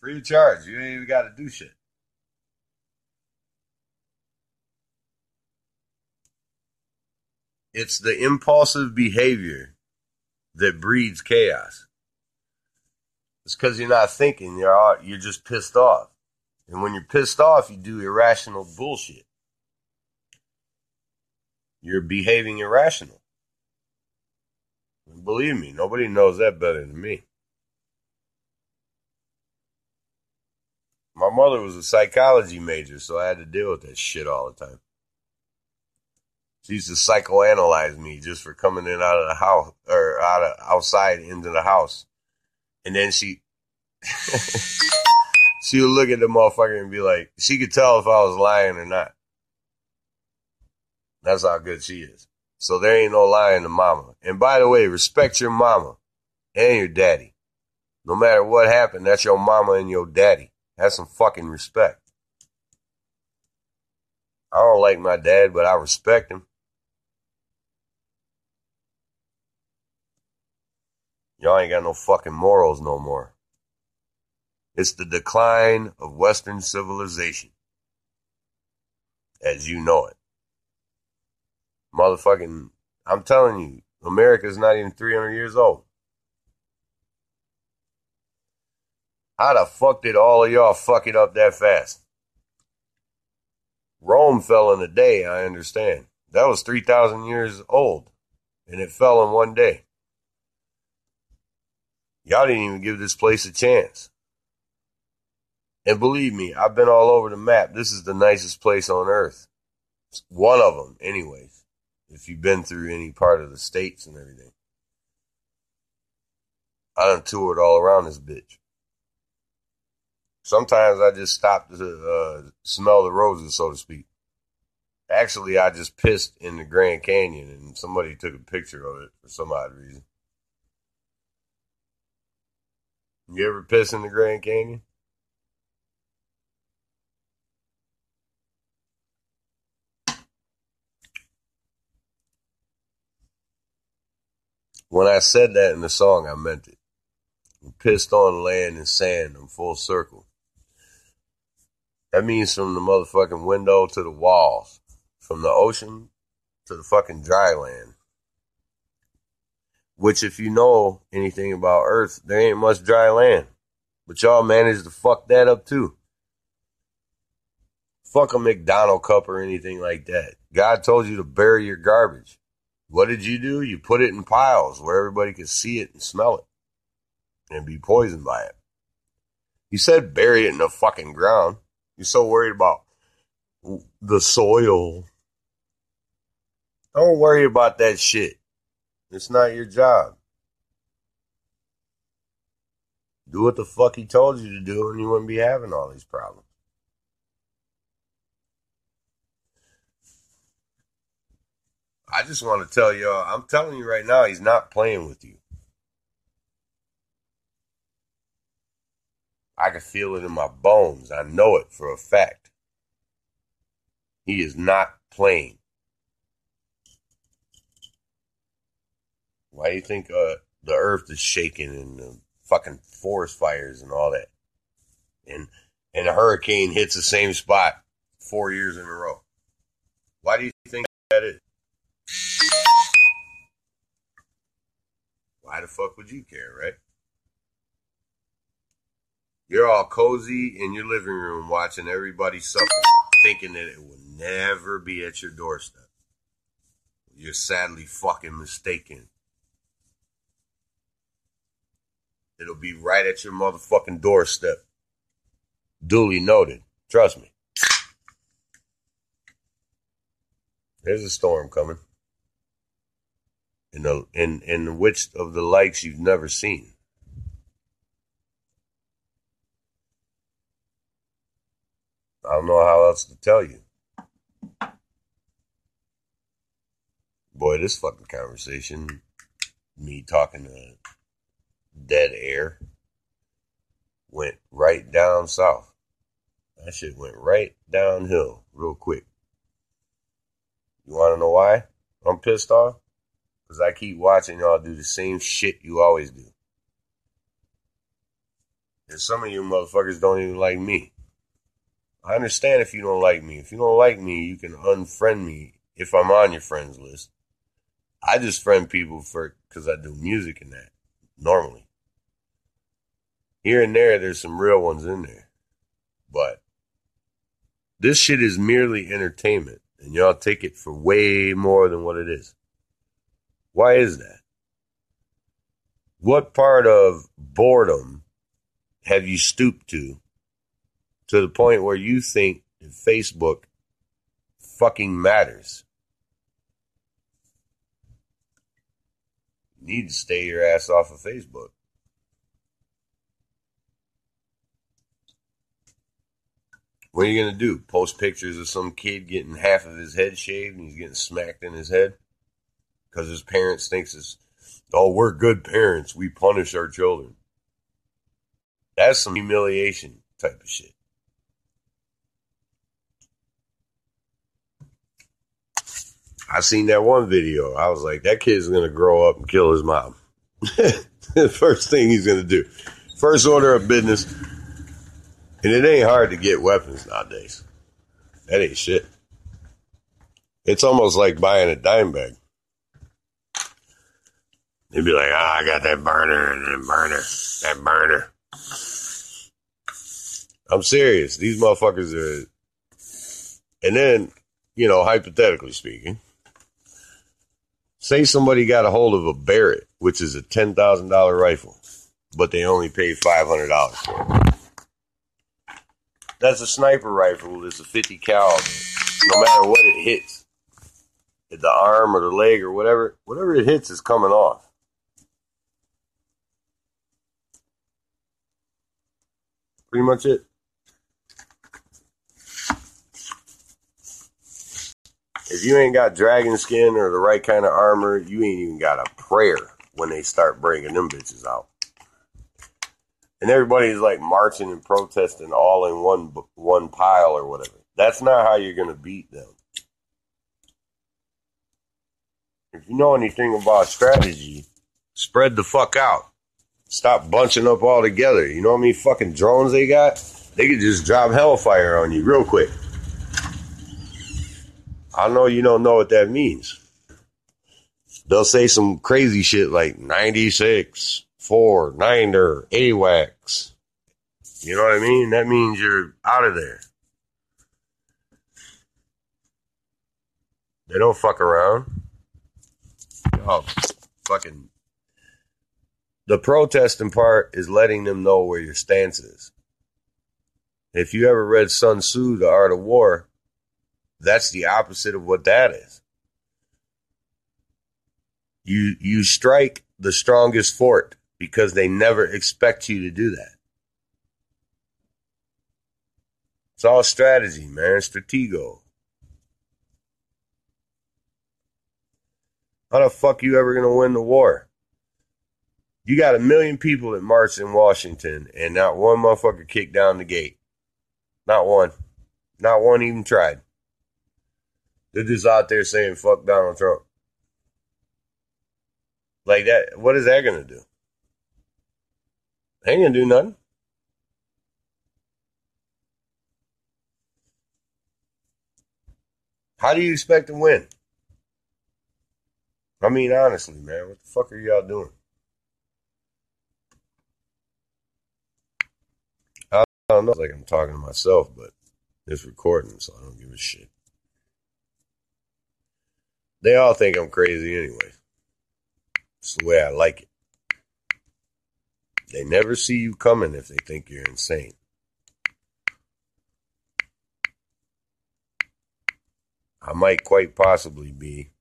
Free of charge. You ain't even got to do shit. It's the impulsive behavior that breeds chaos. It's because you're not thinking. You're you're just pissed off, and when you're pissed off, you do irrational bullshit. You're behaving irrational. Believe me, nobody knows that better than me. My mother was a psychology major, so I had to deal with that shit all the time. She used to psychoanalyze me just for coming in out of the house or out of outside into the house. And then she she would look at the motherfucker and be like, she could tell if I was lying or not. That's how good she is. So there ain't no lying to mama. And by the way, respect your mama and your daddy. No matter what happened, that's your mama and your daddy. Have some fucking respect. I don't like my dad, but I respect him. Y'all ain't got no fucking morals no more. It's the decline of Western civilization as you know it. Motherfucking, I'm telling you, America's not even 300 years old. How the fuck did all of y'all fuck it up that fast? Rome fell in a day, I understand. That was 3,000 years old, and it fell in one day. Y'all didn't even give this place a chance. And believe me, I've been all over the map. This is the nicest place on earth. One of them, anyways. If you've been through any part of the states and everything. I done toured all around this bitch. Sometimes I just stop to uh, smell the roses, so to speak. Actually, I just pissed in the Grand Canyon and somebody took a picture of it for some odd reason. You ever piss in the Grand Canyon? When I said that in the song, I meant it. We pissed on land and sand in full circle. That means from the motherfucking window to the walls, from the ocean to the fucking dry land. Which, if you know anything about Earth, there ain't much dry land. But y'all managed to fuck that up too. Fuck a McDonald cup or anything like that. God told you to bury your garbage. What did you do? You put it in piles where everybody could see it and smell it and be poisoned by it. You said bury it in the fucking ground. You're so worried about the soil. Don't worry about that shit. It's not your job. Do what the fuck he told you to do, and you wouldn't be having all these problems. I just want to tell y'all, I'm telling you right now, he's not playing with you. I can feel it in my bones. I know it for a fact. He is not playing. Why do you think uh, the earth is shaking and the fucking forest fires and all that? And and a hurricane hits the same spot four years in a row. Why do you? Why the fuck would you care, right? You're all cozy in your living room watching everybody suffer, thinking that it will never be at your doorstep. You're sadly fucking mistaken. It'll be right at your motherfucking doorstep. Duly noted. Trust me. There's a storm coming. In the in in which of the likes you've never seen. I don't know how else to tell you. Boy, this fucking conversation, me talking to dead air, went right down south. That shit went right downhill real quick. You want to know why I'm pissed off? Because I keep watching y'all do the same shit you always do. And some of you motherfuckers don't even like me. I understand if you don't like me. If you don't like me, you can unfriend me if I'm on your friends list. I just friend people for because I do music and that normally. Here and there, there's some real ones in there, but this shit is merely entertainment, and y'all take it for way more than what it is. Why is that? What part of boredom have you stooped to to the point where you think that Facebook fucking matters? You need to stay your ass off of Facebook. What are you gonna do? Post pictures of some kid getting half of his head shaved and he's getting smacked in his head because his parents thinks it's oh we're good parents we punish our children. That's some humiliation type of shit. I seen that one video. I was like, that kid's gonna grow up and kill his mom. first thing he's gonna do. First order of business. And it ain't hard to get weapons nowadays. That ain't shit. It's almost like buying a dime bag. They'd be like, ah, I got that burner and that burner, that burner. I'm serious. These motherfuckers are. And then, you know, hypothetically speaking, say somebody got a hold of a Barrett, which is a $10,000 rifle, but they only paid $500 for it. That's a sniper rifle. It's a 50 cal. No matter what it hits, the arm or the leg or whatever, whatever it hits is coming off. Pretty much it. If you ain't got dragon skin or the right kind of armor, you ain't even got a prayer when they start bringing them bitches out. And everybody's like marching and protesting all in one one pile or whatever. That's not how you're gonna beat them. If you know anything about strategy, spread the fuck out. Stop bunching up all together. You know how many fucking drones they got? They could just drop hellfire on you real quick. I know you don't know what that means. They'll say some crazy shit like 96, 4, 9er, AWACS, You know what I mean? That means you're out of there. They don't fuck around. Oh, fucking. The protesting part is letting them know where your stance is. If you ever read Sun Tzu, The Art of War, that's the opposite of what that is. You you strike the strongest fort because they never expect you to do that. It's all strategy, man. Stratego. How the fuck you ever gonna win the war? You got a million people that marched in Washington, and not one motherfucker kicked down the gate. Not one. Not one even tried. They're just out there saying fuck Donald Trump. Like that, what is that gonna do? Ain't gonna do nothing. How do you expect to win? I mean, honestly, man, what the fuck are y'all doing? I don't know. It's like I'm talking to myself, but it's recording, so I don't give a shit. They all think I'm crazy anyway. It's the way I like it. They never see you coming if they think you're insane. I might quite possibly be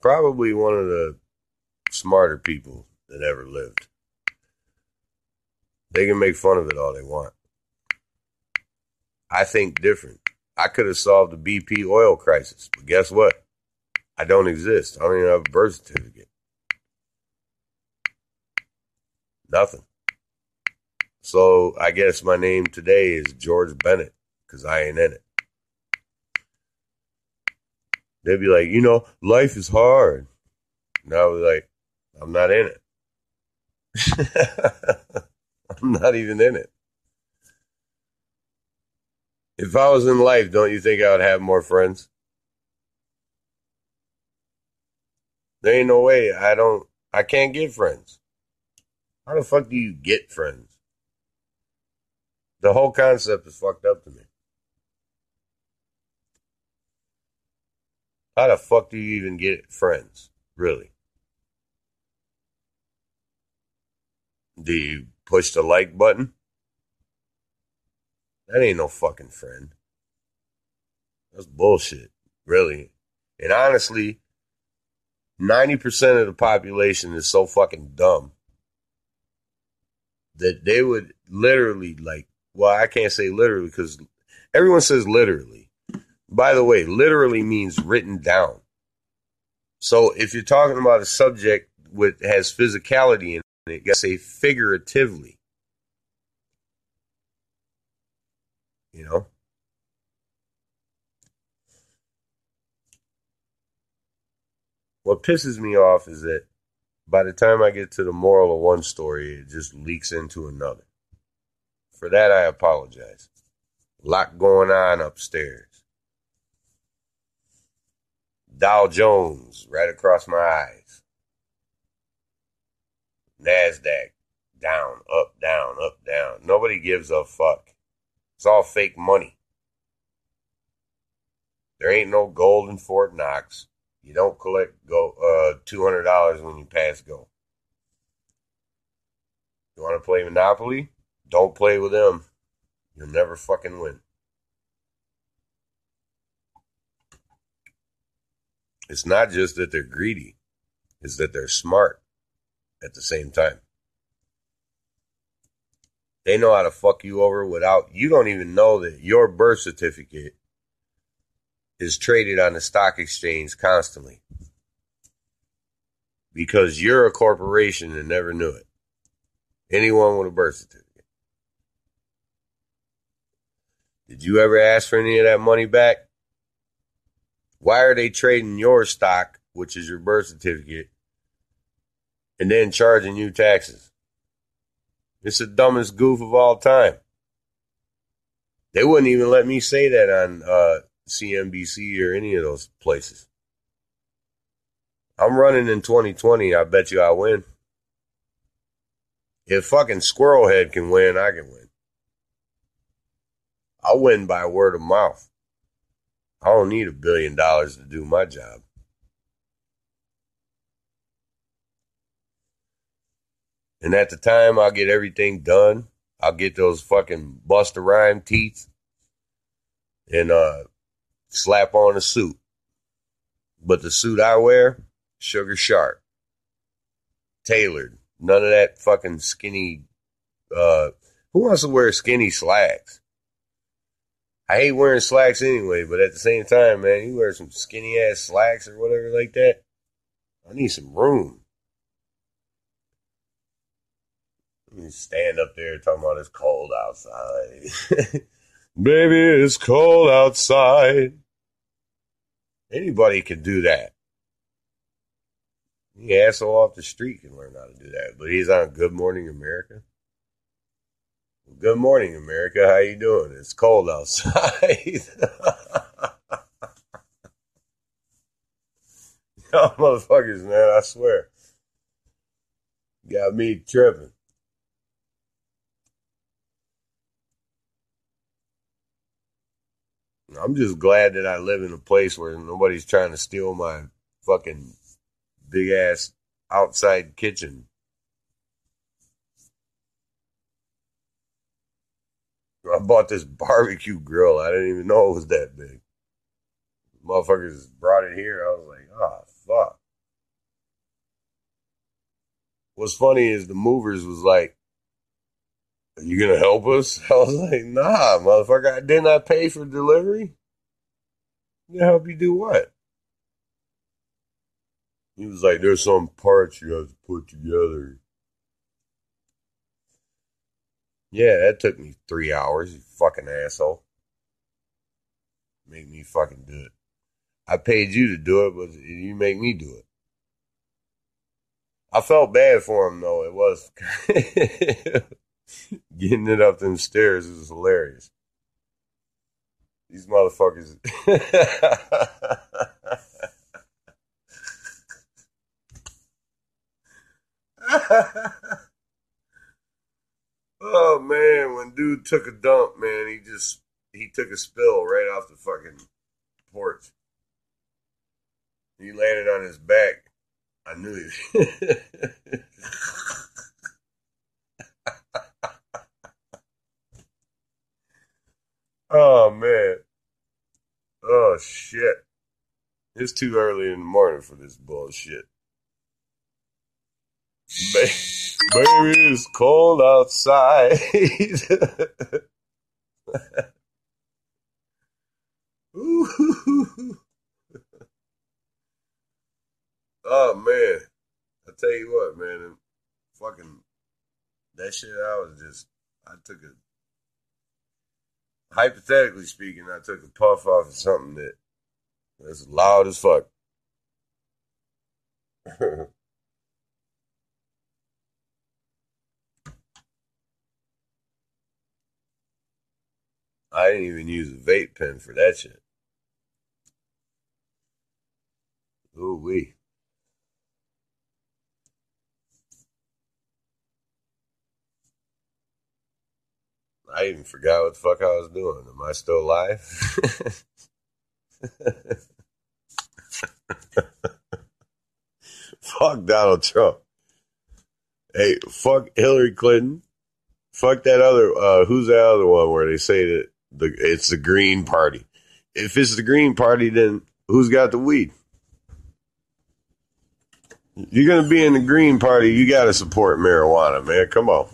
probably one of the smarter people that ever lived. They can make fun of it all they want. I think different. I could have solved the BP oil crisis, but guess what? I don't exist. I don't even have a birth certificate. Nothing. So I guess my name today is George Bennett because I ain't in it. They'd be like, you know, life is hard. And I was like, I'm not in it. I'm not even in it. If I was in life, don't you think I would have more friends? There ain't no way. I don't, I can't get friends. How the fuck do you get friends? The whole concept is fucked up to me. How the fuck do you even get friends? Really? Do you push the like button? That ain't no fucking friend. That's bullshit, really. And honestly, 90% of the population is so fucking dumb that they would literally, like, well, I can't say literally because everyone says literally. By the way, literally means written down. So if you're talking about a subject with has physicality in gotta say figuratively. You know? What pisses me off is that by the time I get to the moral of one story, it just leaks into another. For that, I apologize. A lot going on upstairs. Dow Jones right across my eyes. NASDAQ down, up, down, up, down. Nobody gives a fuck. It's all fake money. There ain't no gold in Fort Knox. You don't collect go uh two hundred dollars when you pass go. You want to play Monopoly? Don't play with them. You'll never fucking win. It's not just that they're greedy, it's that they're smart at the same time. They know how to fuck you over without you don't even know that your birth certificate is traded on the stock exchange constantly. Because you're a corporation and never knew it. Anyone with a birth certificate. Did you ever ask for any of that money back? Why are they trading your stock, which is your birth certificate, and then charging you taxes? It's the dumbest goof of all time. They wouldn't even let me say that on uh, CNBC or any of those places. I'm running in 2020. I bet you I win. If fucking Squirrelhead can win, I can win. I'll win by word of mouth. I don't need a billion dollars to do my job. And at the time, I'll get everything done. I'll get those fucking Busta Rhyme teeth and uh, slap on a suit. But the suit I wear, sugar sharp, tailored. None of that fucking skinny. Uh, who wants to wear skinny slacks? I hate wearing slacks anyway, but at the same time, man, you wear some skinny ass slacks or whatever like that. I need some room. Let me stand up there talking about it's cold outside. Baby, it's cold outside. Anybody can do that. The asshole off the street can learn how to do that. But he's on Good Morning America. Good morning, America. How you doing? It's cold outside. Y'all motherfuckers, man, I swear. Got me tripping. I'm just glad that I live in a place where nobody's trying to steal my fucking big ass outside kitchen. I bought this barbecue grill. I didn't even know it was that big. Motherfuckers brought it here. I was like, oh, fuck. What's funny is the movers was like, you gonna help us? I was like, nah, motherfucker. Didn't I pay for delivery? To help you do what? He was like, there's some parts you have to put together. Yeah, that took me three hours, you fucking asshole. Make me fucking do it. I paid you to do it, but you make me do it. I felt bad for him though. It was getting it up them stairs is hilarious. These motherfuckers. oh man, when dude took a dump, man, he just he took a spill right off the fucking porch. He landed on his back. I knew he. oh man. Oh shit. It's too early in the morning for this bullshit. Ba- Baby, it's cold outside. Oh man, I tell you what, man, fucking that shit. I was just, I took a, hypothetically speaking, I took a puff off of something that that's loud as fuck. I didn't even use a vape pen for that shit. Ooh wee. I even forgot what the fuck I was doing. Am I still alive? fuck Donald Trump. Hey, fuck Hillary Clinton. Fuck that other. Uh, who's that other one where they say that the it's the Green Party? If it's the Green Party, then who's got the weed? You're gonna be in the Green Party. You got to support marijuana, man. Come on.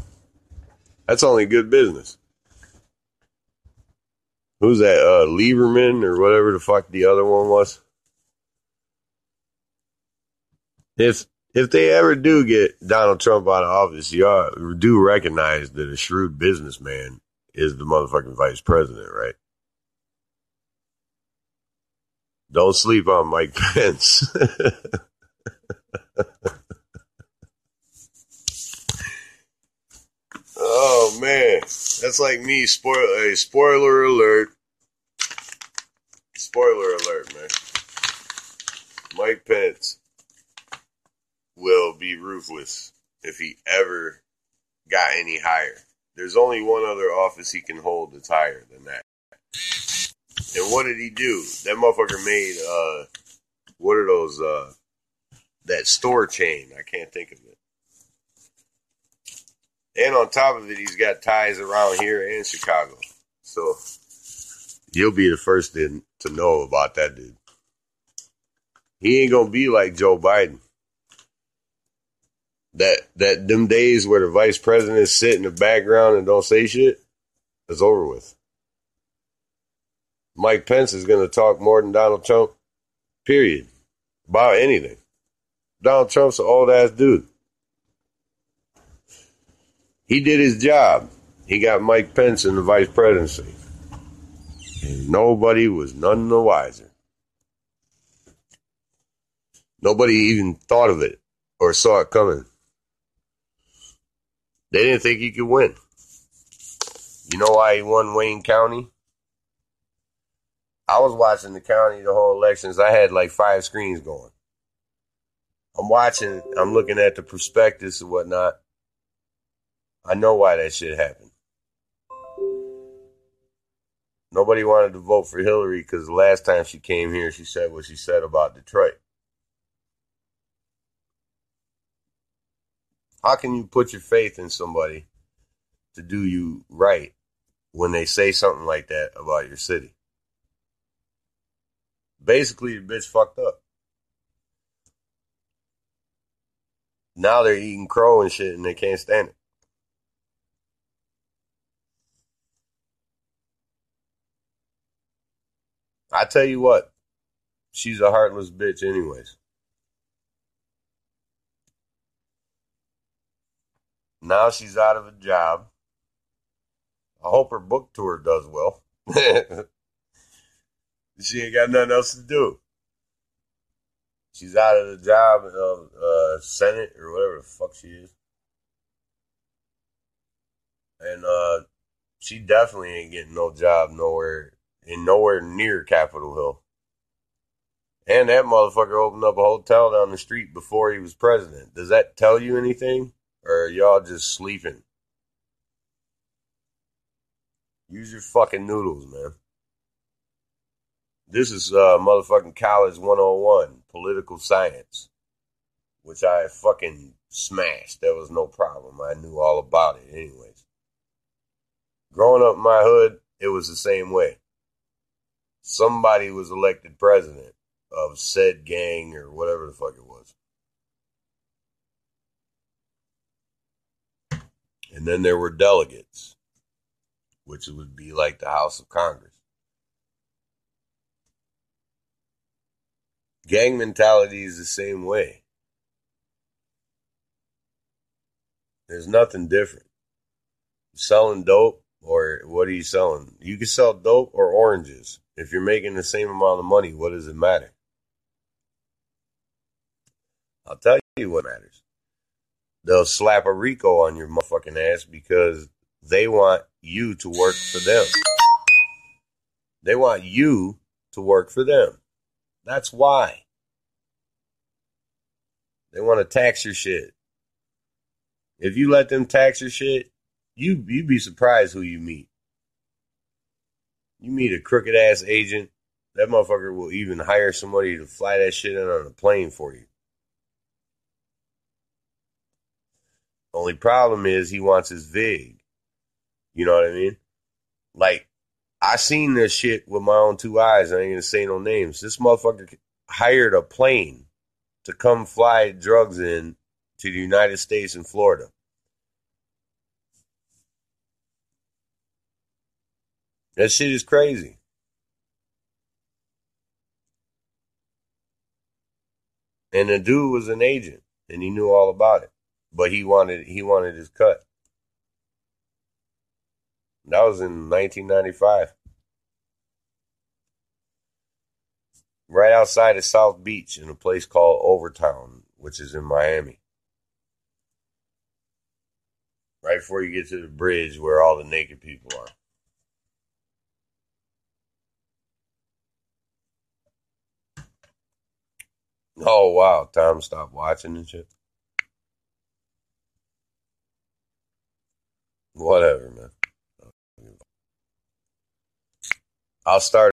That's only good business. Who's that? Uh, Lieberman or whatever the fuck the other one was. If if they ever do get Donald Trump out of office, y'all do recognize that a shrewd businessman is the motherfucking vice president, right? Don't sleep on Mike Pence. oh man, that's like me. Spoil a spoiler alert. Spoiler alert, man. Mike Pence will be ruthless if he ever got any higher. There's only one other office he can hold that's higher than that. And what did he do? That motherfucker made uh what are those uh that store chain? I can't think of it. And on top of it, he's got ties around here and Chicago. So you'll be the first to, to know about that dude. He ain't gonna be like Joe Biden. That that them days where the vice president sit in the background and don't say shit is over with. Mike Pence is gonna talk more than Donald Trump, period. About anything. Donald Trump's an old ass dude. He did his job. He got Mike Pence in the vice presidency. And nobody was none the wiser. Nobody even thought of it or saw it coming. They didn't think he could win. You know why he won Wayne County? I was watching the county the whole elections. I had like five screens going. I'm watching, I'm looking at the prospectus and whatnot. I know why that shit happened. Nobody wanted to vote for Hillary because the last time she came here, she said what she said about Detroit. How can you put your faith in somebody to do you right when they say something like that about your city? Basically, the bitch fucked up. Now they're eating crow and shit and they can't stand it. I tell you what, she's a heartless bitch, anyways. Now she's out of a job. I hope her book tour does well. she ain't got nothing else to do. She's out of the job of uh, Senate or whatever the fuck she is. And uh, she definitely ain't getting no job nowhere in nowhere near Capitol Hill. And that motherfucker opened up a hotel down the street before he was president. Does that tell you anything? Or are y'all just sleeping? Use your fucking noodles, man. This is uh, motherfucking college 101, political science, which I fucking smashed. That was no problem. I knew all about it, anyways. Growing up in my hood, it was the same way. Somebody was elected president of said gang or whatever the fuck it was. And then there were delegates, which would be like the House of Congress. Gang mentality is the same way. There's nothing different. Selling dope, or what are you selling? You can sell dope or oranges. If you're making the same amount of money, what does it matter? I'll tell you what matters. They'll slap a RICO on your motherfucking ass because they want you to work for them. They want you to work for them. That's why. They want to tax your shit. If you let them tax your shit, you you'd be surprised who you meet. You meet a crooked ass agent, that motherfucker will even hire somebody to fly that shit in on a plane for you. Only problem is he wants his VIG. You know what I mean? Like, I seen this shit with my own two eyes. I ain't gonna say no names. This motherfucker hired a plane to come fly drugs in to the United States and Florida. That shit is crazy. And the dude was an agent and he knew all about it. But he wanted he wanted his cut. That was in 1995. Right outside of South Beach in a place called Overtown, which is in Miami. Right before you get to the bridge where all the naked people are. Oh wow, Tom stopped watching and shit. Whatever, man. I'll start.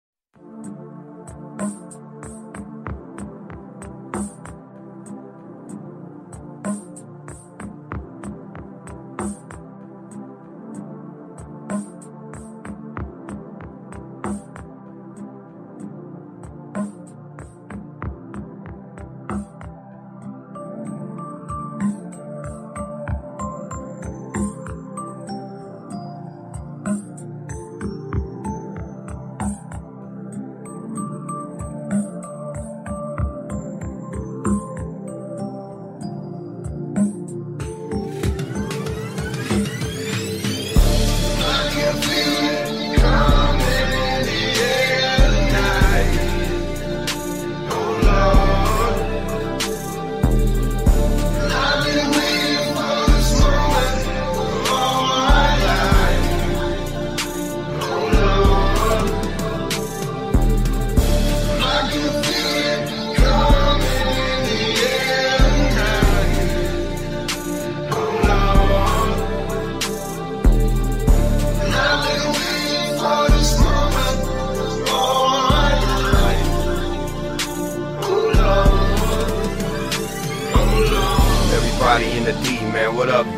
Up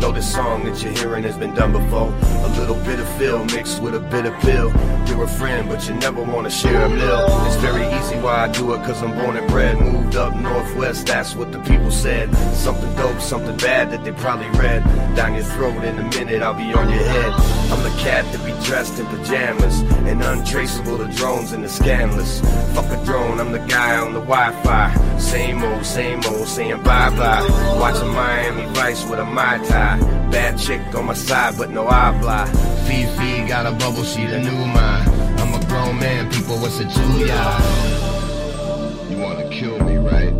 know this song that you're hearing has been done before. A little bit of feel mixed with a bit of pill. You're a friend, but you never wanna share a meal. It's very easy why I do it, cause I'm born and bred. Moved up northwest, that's what the people said. Something dope, something bad that they probably read. Down your throat in a minute, I'll be on your head. I'm the cat that be dressed in pajamas. And untraceable to drones and the scandalous. Fuck a drone, I'm the guy on the Wi-Fi. Same old, same old, saying bye-bye. Watching Miami Vice with a Mai Tai. Bad chick on my side, but no habla. Fifi got a bubble, she the new mine. I'm a grown man, people, what's it to ya? You want to kill me, right?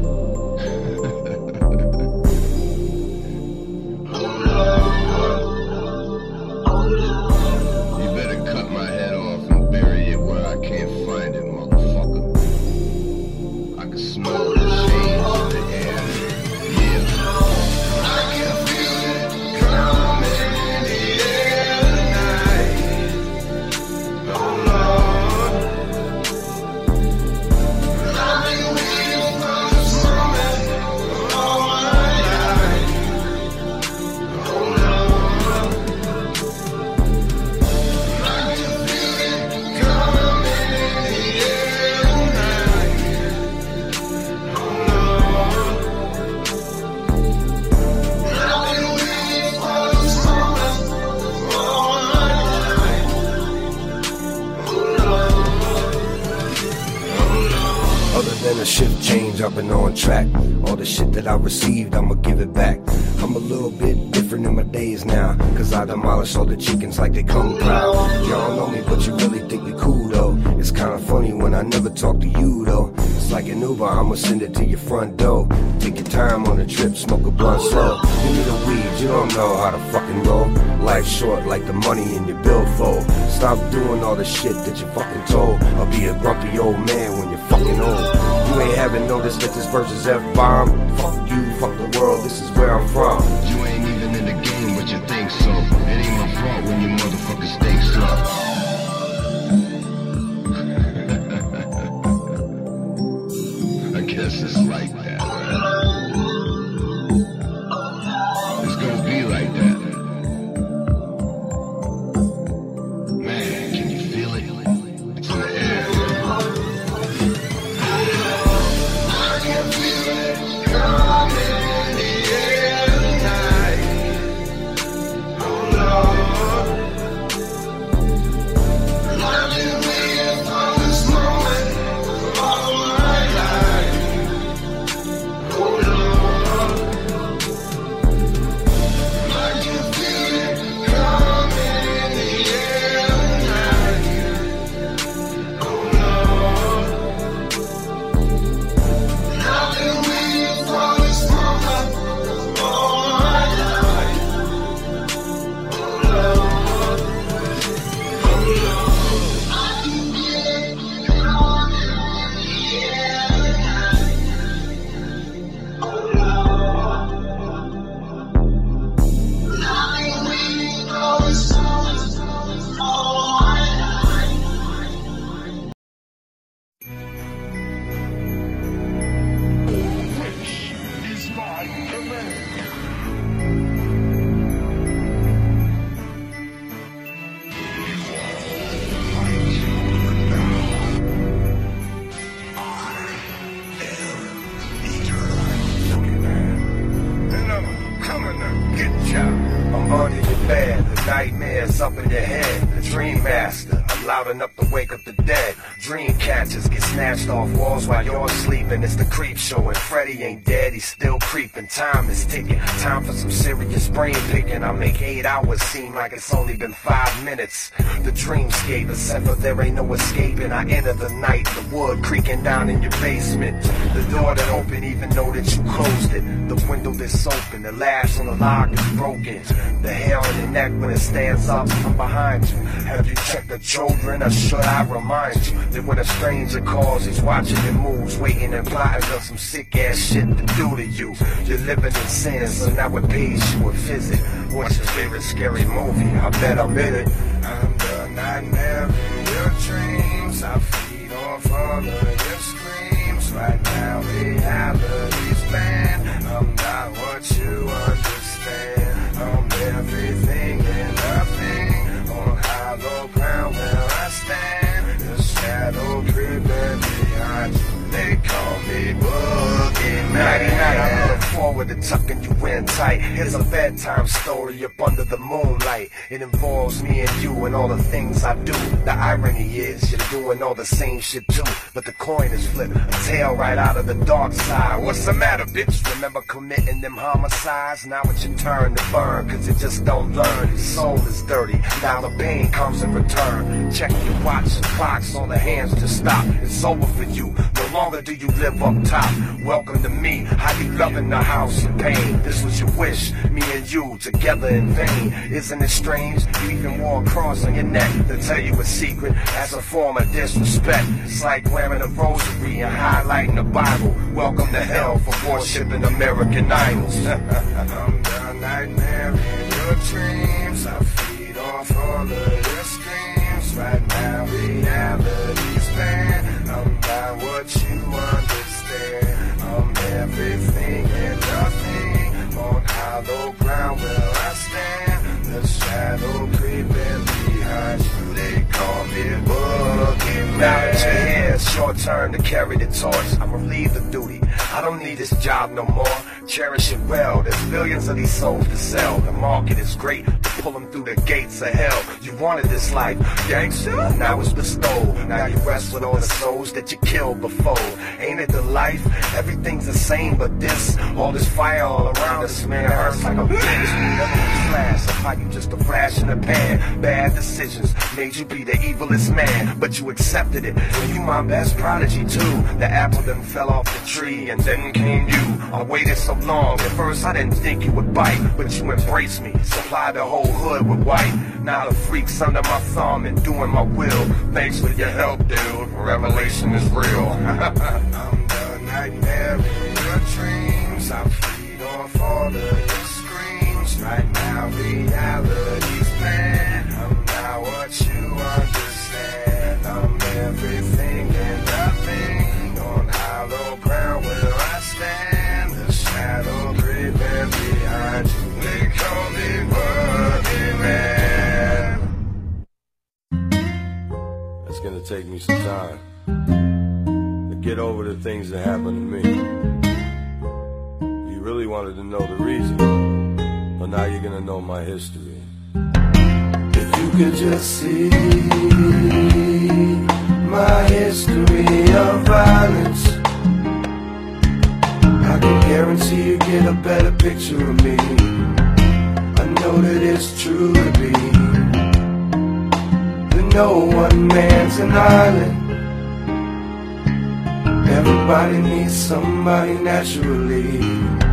Been on track. All the shit that I received, I'ma give it back. I'm a little bit different in my days now. Cause I demolish all the chickens like they come proud. Y'all know me, but you really think we cool though. It's kinda funny when I never talk to you though. It's like an Uber, I'ma send it to your front door. Take your time on the trip, smoke a blunt slow. Give me the weed, you don't know how to fucking roll. Life short like the money in your billfold. Stop doing all the shit that you fucking told. I'll be a grumpy old man when you're fucking old. You ain't haven't noticed that this verse is F-bomb? Fuck you, fuck the world, this is where I'm from. You ain't even in the game, but you think so. It ain't my fault when you motherfuckers slow. I guess it's like eight hours seem like it's only been there ain't no escaping. I enter the night, the wood creaking down in your basement. The door that open, even though that you closed it. The window that's open, the latch on the lock is broken. The hair on your neck when it stands up from behind you. Have you checked the children, or should I remind you that when a stranger calls, he's watching your moves, waiting and plotting on some sick ass shit to do to you. You're living in sin, so now it pays you a visit. What's your favorite scary movie? I bet I'm in it. I'm the nightmare in your dreams. I feed off all of your screams. Right now, reality's banned. I'm not what you understand. I'm everything and nothing. On hollow ground where I stand. The shadow creeping behind you. They call me I look forward to tucking you in tight. Here's a bedtime story up under the moonlight. It involves me and you and all the things I do. The irony is you're doing all the same shit too. But the coin is flipped, a tail right out of the dark side. What's the matter, bitch? Remember committing them homicides? Now it's your turn to burn, cause you just don't learn. Your soul is dirty, now the pain comes in return. Check your watch and clocks, on the hands to stop. It's over for you. No longer do you live up top. Welcome to me. How you loving the house of pain? This was your wish, me and you together in vain. Isn't it strange? You even wore a cross on your neck to tell you a secret as a form of disrespect. It's like wearing a rosary and highlighting the Bible. Welcome to hell for worshiping American idols. I'm the nightmare in your dreams. I feed off all of your screams. Right now, reality's banned. I'm not what you understand. I'm everything and nothing. On hollow ground where I stand. The shadow creeping behind you. They call me Boogeyman. Now that you're here, it's your turn to carry the torch. I'm relieved of duty. I don't need this job no more. Cherish it well. There's billions of these souls to sell. The market is great. Pull them through the gates of hell. You wanted this life, gangster. Now it's bestowed. Now you rest with all the souls that you killed before. Ain't it the life? Everything's the same, but this, all this fire all around us, man, it hurts like a bitch. Flash of how you just a flash in the pan. Bad decisions made you be the evilest man, but you accepted it. And you my best prodigy too. The apple then fell off the tree, and then came you. I waited so long. At first I didn't think you would bite, but you embraced me. Supplied the whole hood with white. Now the freaks under my thumb and doing my will. Thanks for your help, dude. Revelation is real. I'm the nightmare in your dreams. I feed off all of your screams. Right now, reality's banned. I'm not what you understand. I'm everything take me some time to get over the things that happened to me. You really wanted to know the reason, but now you're gonna know my history. If you could just see my history of violence, I can guarantee you get a better picture of me. I know that it's true to be no one man's an island. Everybody needs somebody naturally.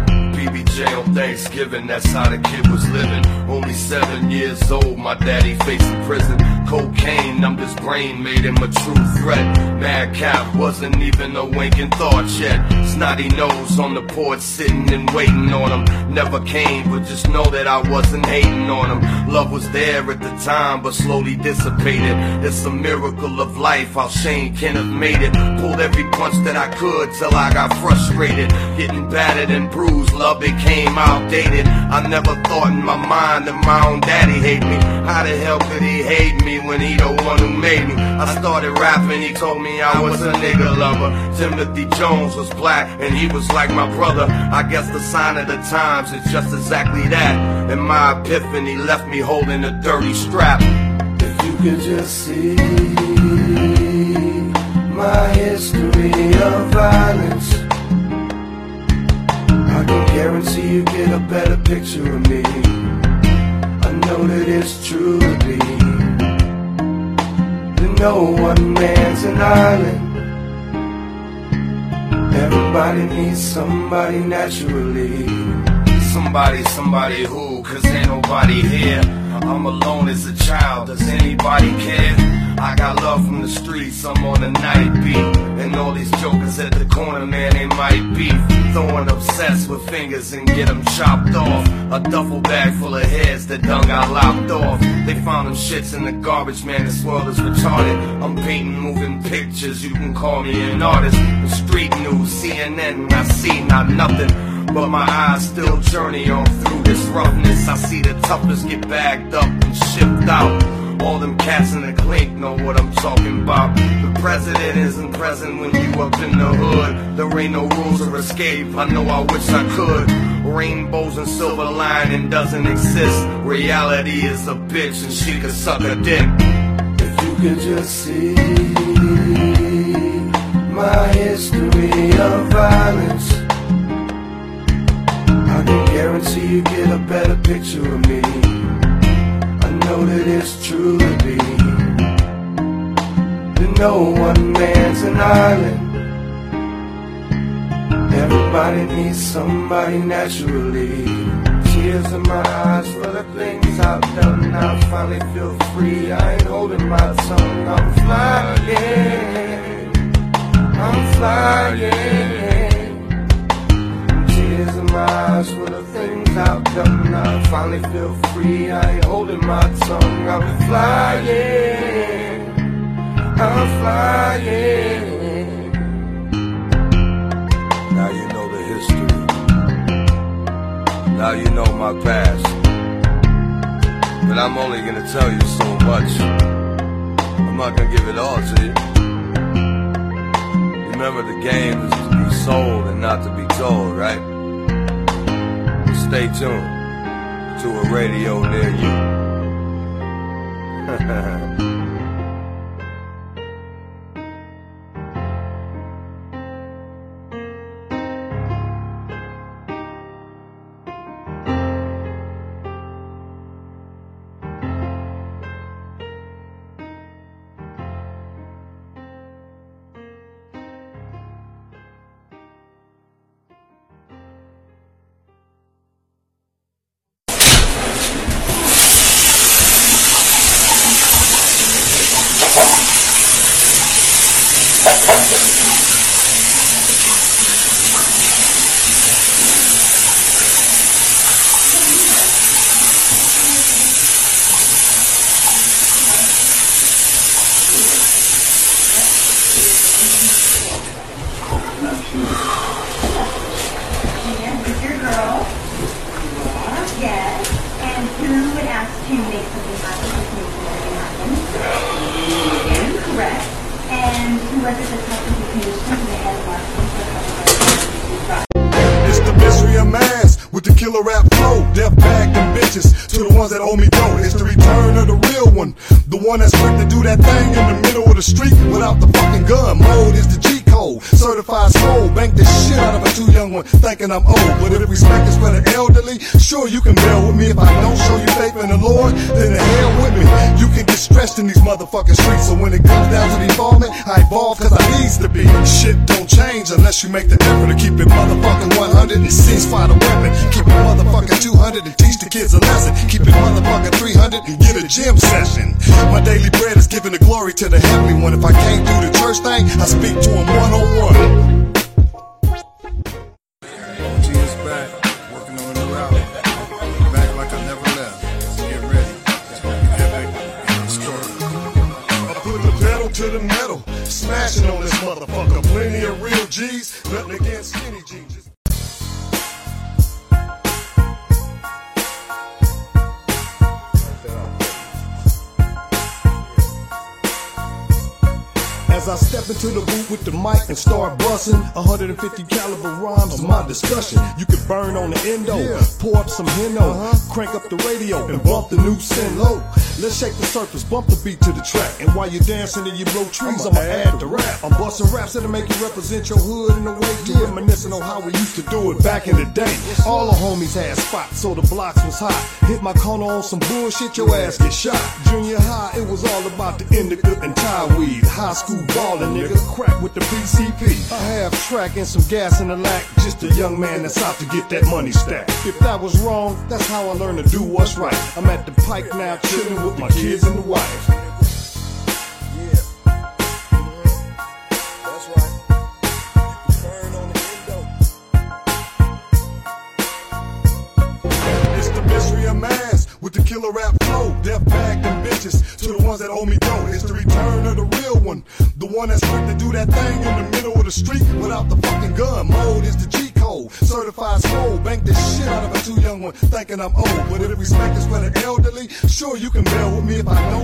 On Thanksgiving, that's how the kid was living. Only seven years old, my daddy facing prison. Cocaine, I'm just brain made him a true threat. Mad Cap wasn't even a winking thought yet. Snotty nose on the porch, sitting and waiting on him. Never came, but just know that I wasn't hating on him. Love was there at the time, but slowly dissipated. It's a miracle of life, how Shane can have made it. Pulled every punch that I could till I got frustrated. Getting battered and bruised, love became outdated. I never thought in my mind that my own daddy hate me. How the hell could he hate me when he the one who made me? I started rapping, he told me I was a nigga lover. Timothy Jones was black and he was like my brother. I guess the sign of the times is just exactly that. And my epiphany left me holding a dirty strap. If you could just see my history of violence, guarantee you get a better picture of me. I know that it's true to be that no one man's an island. Everybody needs somebody naturally. Somebody, somebody who, cause ain't nobody here. I'm alone as a child, does anybody care? I got love from the streets, I'm on the night beat. And all these jokers at the corner, man, they might be throwing obsessed with fingers and get them chopped off. A duffel bag full of heads that done got lopped off. They found them shits in the garbage, man, this world is retarded. I'm painting moving pictures, you can call me an artist. The street news, CNN, I see not nothing. But my eyes still journey on through this roughness. I see the toughest get bagged up and shipped out. All them cats in the clink know what I'm talking about. The president isn't present when you up in the hood. There ain't no rules of escape. I know I wish I could. Rainbows and silver lining doesn't exist. Reality is a bitch and she could suck a dick. If you could just see my history of violence, I can guarantee you get a better picture of me. I know that it's true to be no one man's an island. Everybody needs somebody naturally. Tears in my eyes for the things I've done. I finally feel free. I ain't holding my tongue. I'm flying. I'm flying. Eyes for the things I've done. I finally feel free. I ain't holding my tongue. I'm flying. I'm flying. Now you know the history. Now you know my past. But I'm only gonna tell you so much. I'm not gonna give it all to you. Remember the game is to be sold and not to be told, right? Stay tuned to a radio near you. church thing, I speak discussion. You can burn on the endo, pour up some hino, uh-huh. crank up the radio and bump the new sin low. Let's shake the surface, bump the beat to the track. And while you're dancing and you blow trees, I'ma add the rap. I'm busting raps that'll make you represent your hood in a way you reminiscing on how we used to do it back in the day. All the homies had spots, so the blocks was hot. Hit my corner on some bullshit, your ass get shot. Junior high, it was all about the indica and Thai weed. High school ballin', nigga, crack with the PCP. I have track and some gas in the lack. Just a young man that's out to get that money stacked. If that was wrong, that's how I learned to do what's right. I'm at the pike now, chillin' with my kids and the wife. With the killer rap flow. Death bag them bitches to the ones that owe me dough. It's the return of the real one. The one that's quick to do that thing in the middle of the street without the fucking gun. Mode is the G Certified soul. Bank the shit out of a too young one thinking I'm old. But if respect is for the elderly, sure you can bail with me. If I don't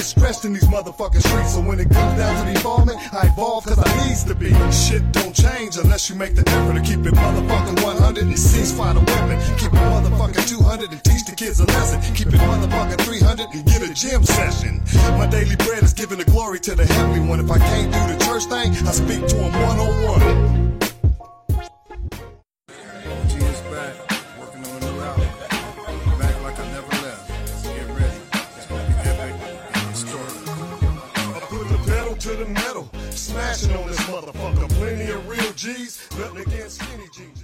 get stressed in these motherfucking streets. So when it comes down to the evolvement, I evolve cause I needs to be. Shit don't change unless you make the effort to keep it motherfucking 100 and ceasefire the weapon. Keep it motherfucking 200 and teach the kids a lesson. Keep it motherfucking 300 and get a gym session. My daily bread is giving the glory to the heavenly one. If I can't do the church thing, I speak to him one on one. Smashing on this motherfucker. Plenty of real G's, nothing against skinny G's.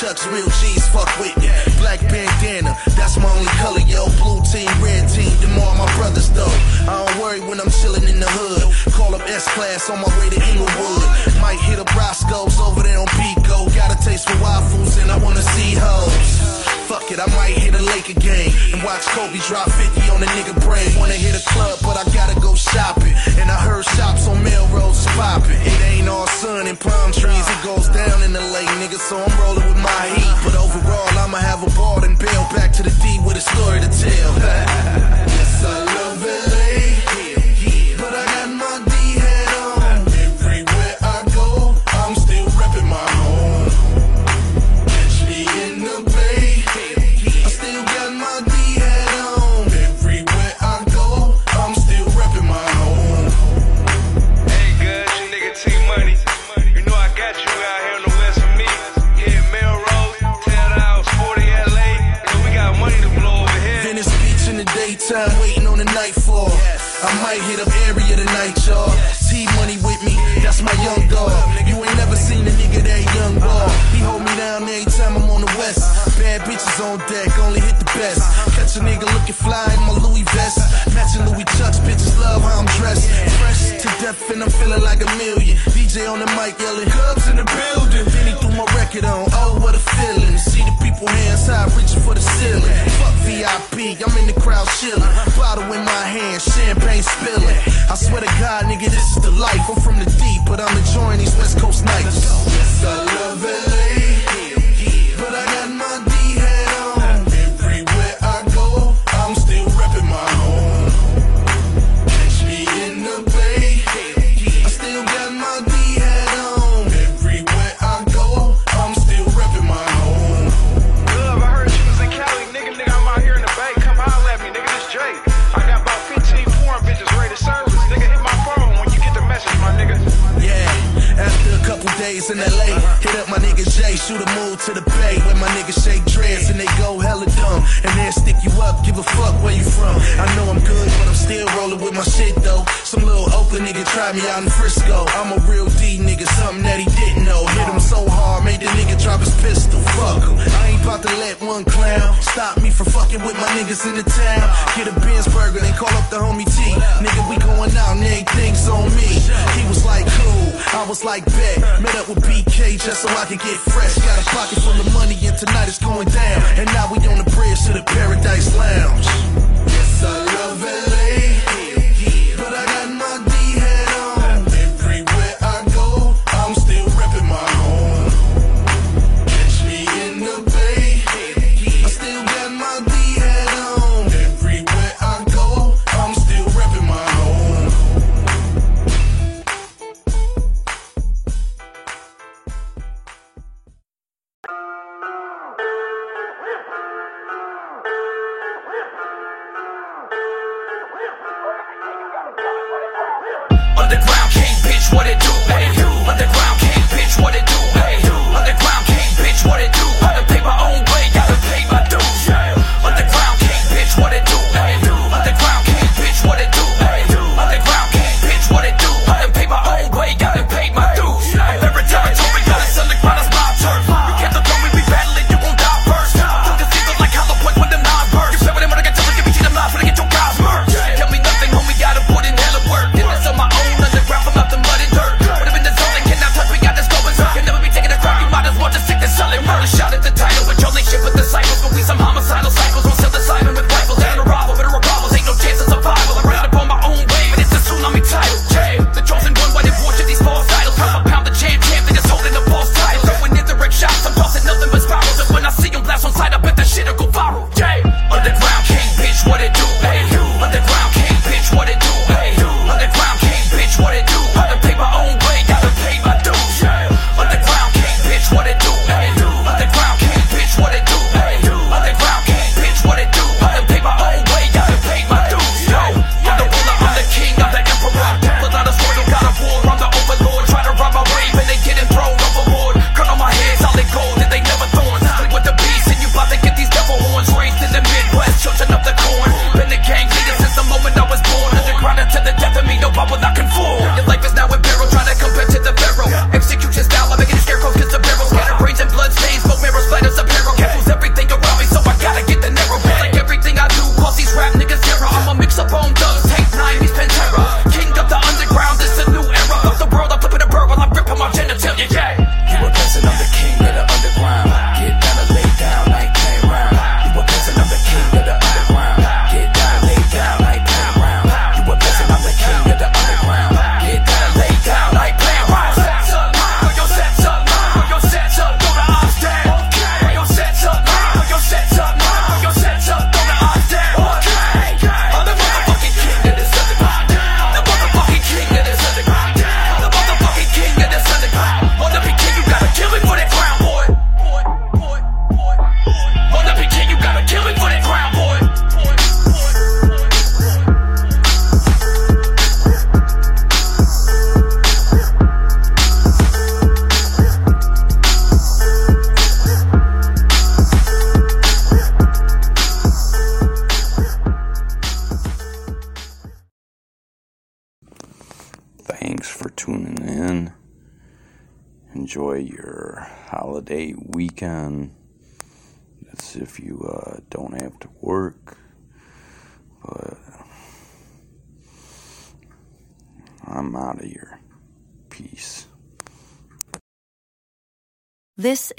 Chucks, real G's, fuck with me. Black bandana, that's my only color, yo. Blue team, red team, them all my brothers though. I don't worry when I'm chilling in the hood. Call up S class on my way to Inglewood. Might hit up Roscoe's over there on Pico. Got a taste for waffles and I wanna see hoes. Fuck it, I might hit a Laker game and watch Kobe drop 50 on a nigga brain. Wanna hit a club, but I I'm. Fresh to death and I'm feeling like a million. DJ on the mic yelling, Cubs in the building. He threw my record on, oh what a feeling. See the people hands high, reaching for the ceiling. Fuck VIP, I'm in the crowd chilling. Bottle in my hand, champagne spilling. I swear to God, nigga, this is the life. I'm from the deep, but I'm enjoying these West Coast nights. Try me out in Frisco. I'm a real D nigga, something that he didn't know. Hit him so hard, made the nigga drop his pistol. Fuck him. I ain't about to let one clown stop me from fucking with my niggas in the town. Get a Benz burger, then call up the homie T. Nigga, we going out and things on me. He was like, cool. I was like, bet. Met up with BK just so I could get fresh. Got a pocket full of money and tonight it's going down. And now we on the bridge to the Paradise Lounge. Yes, I love it.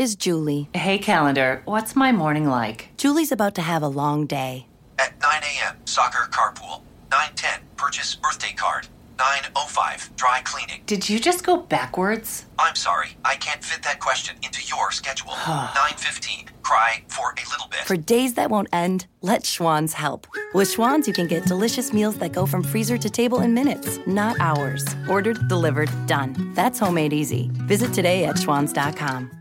is Julie. Hey, calendar, what's my morning like? Julie's about to have a long day. At 9 a.m., soccer carpool. 9.10, purchase birthday card. 9.05, dry cleaning. Did you just go backwards? I'm sorry, I can't fit that question into your schedule. 9.15, cry for a little bit. For days that won't end, let Schwan's help. With Schwan's, you can get delicious meals that go from freezer to table in minutes, not hours. Ordered, delivered, done. That's homemade easy. Visit today at schwan's.com.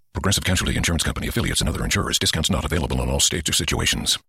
Progressive Casualty Insurance Company affiliates and other insurers. Discounts not available in all states or situations.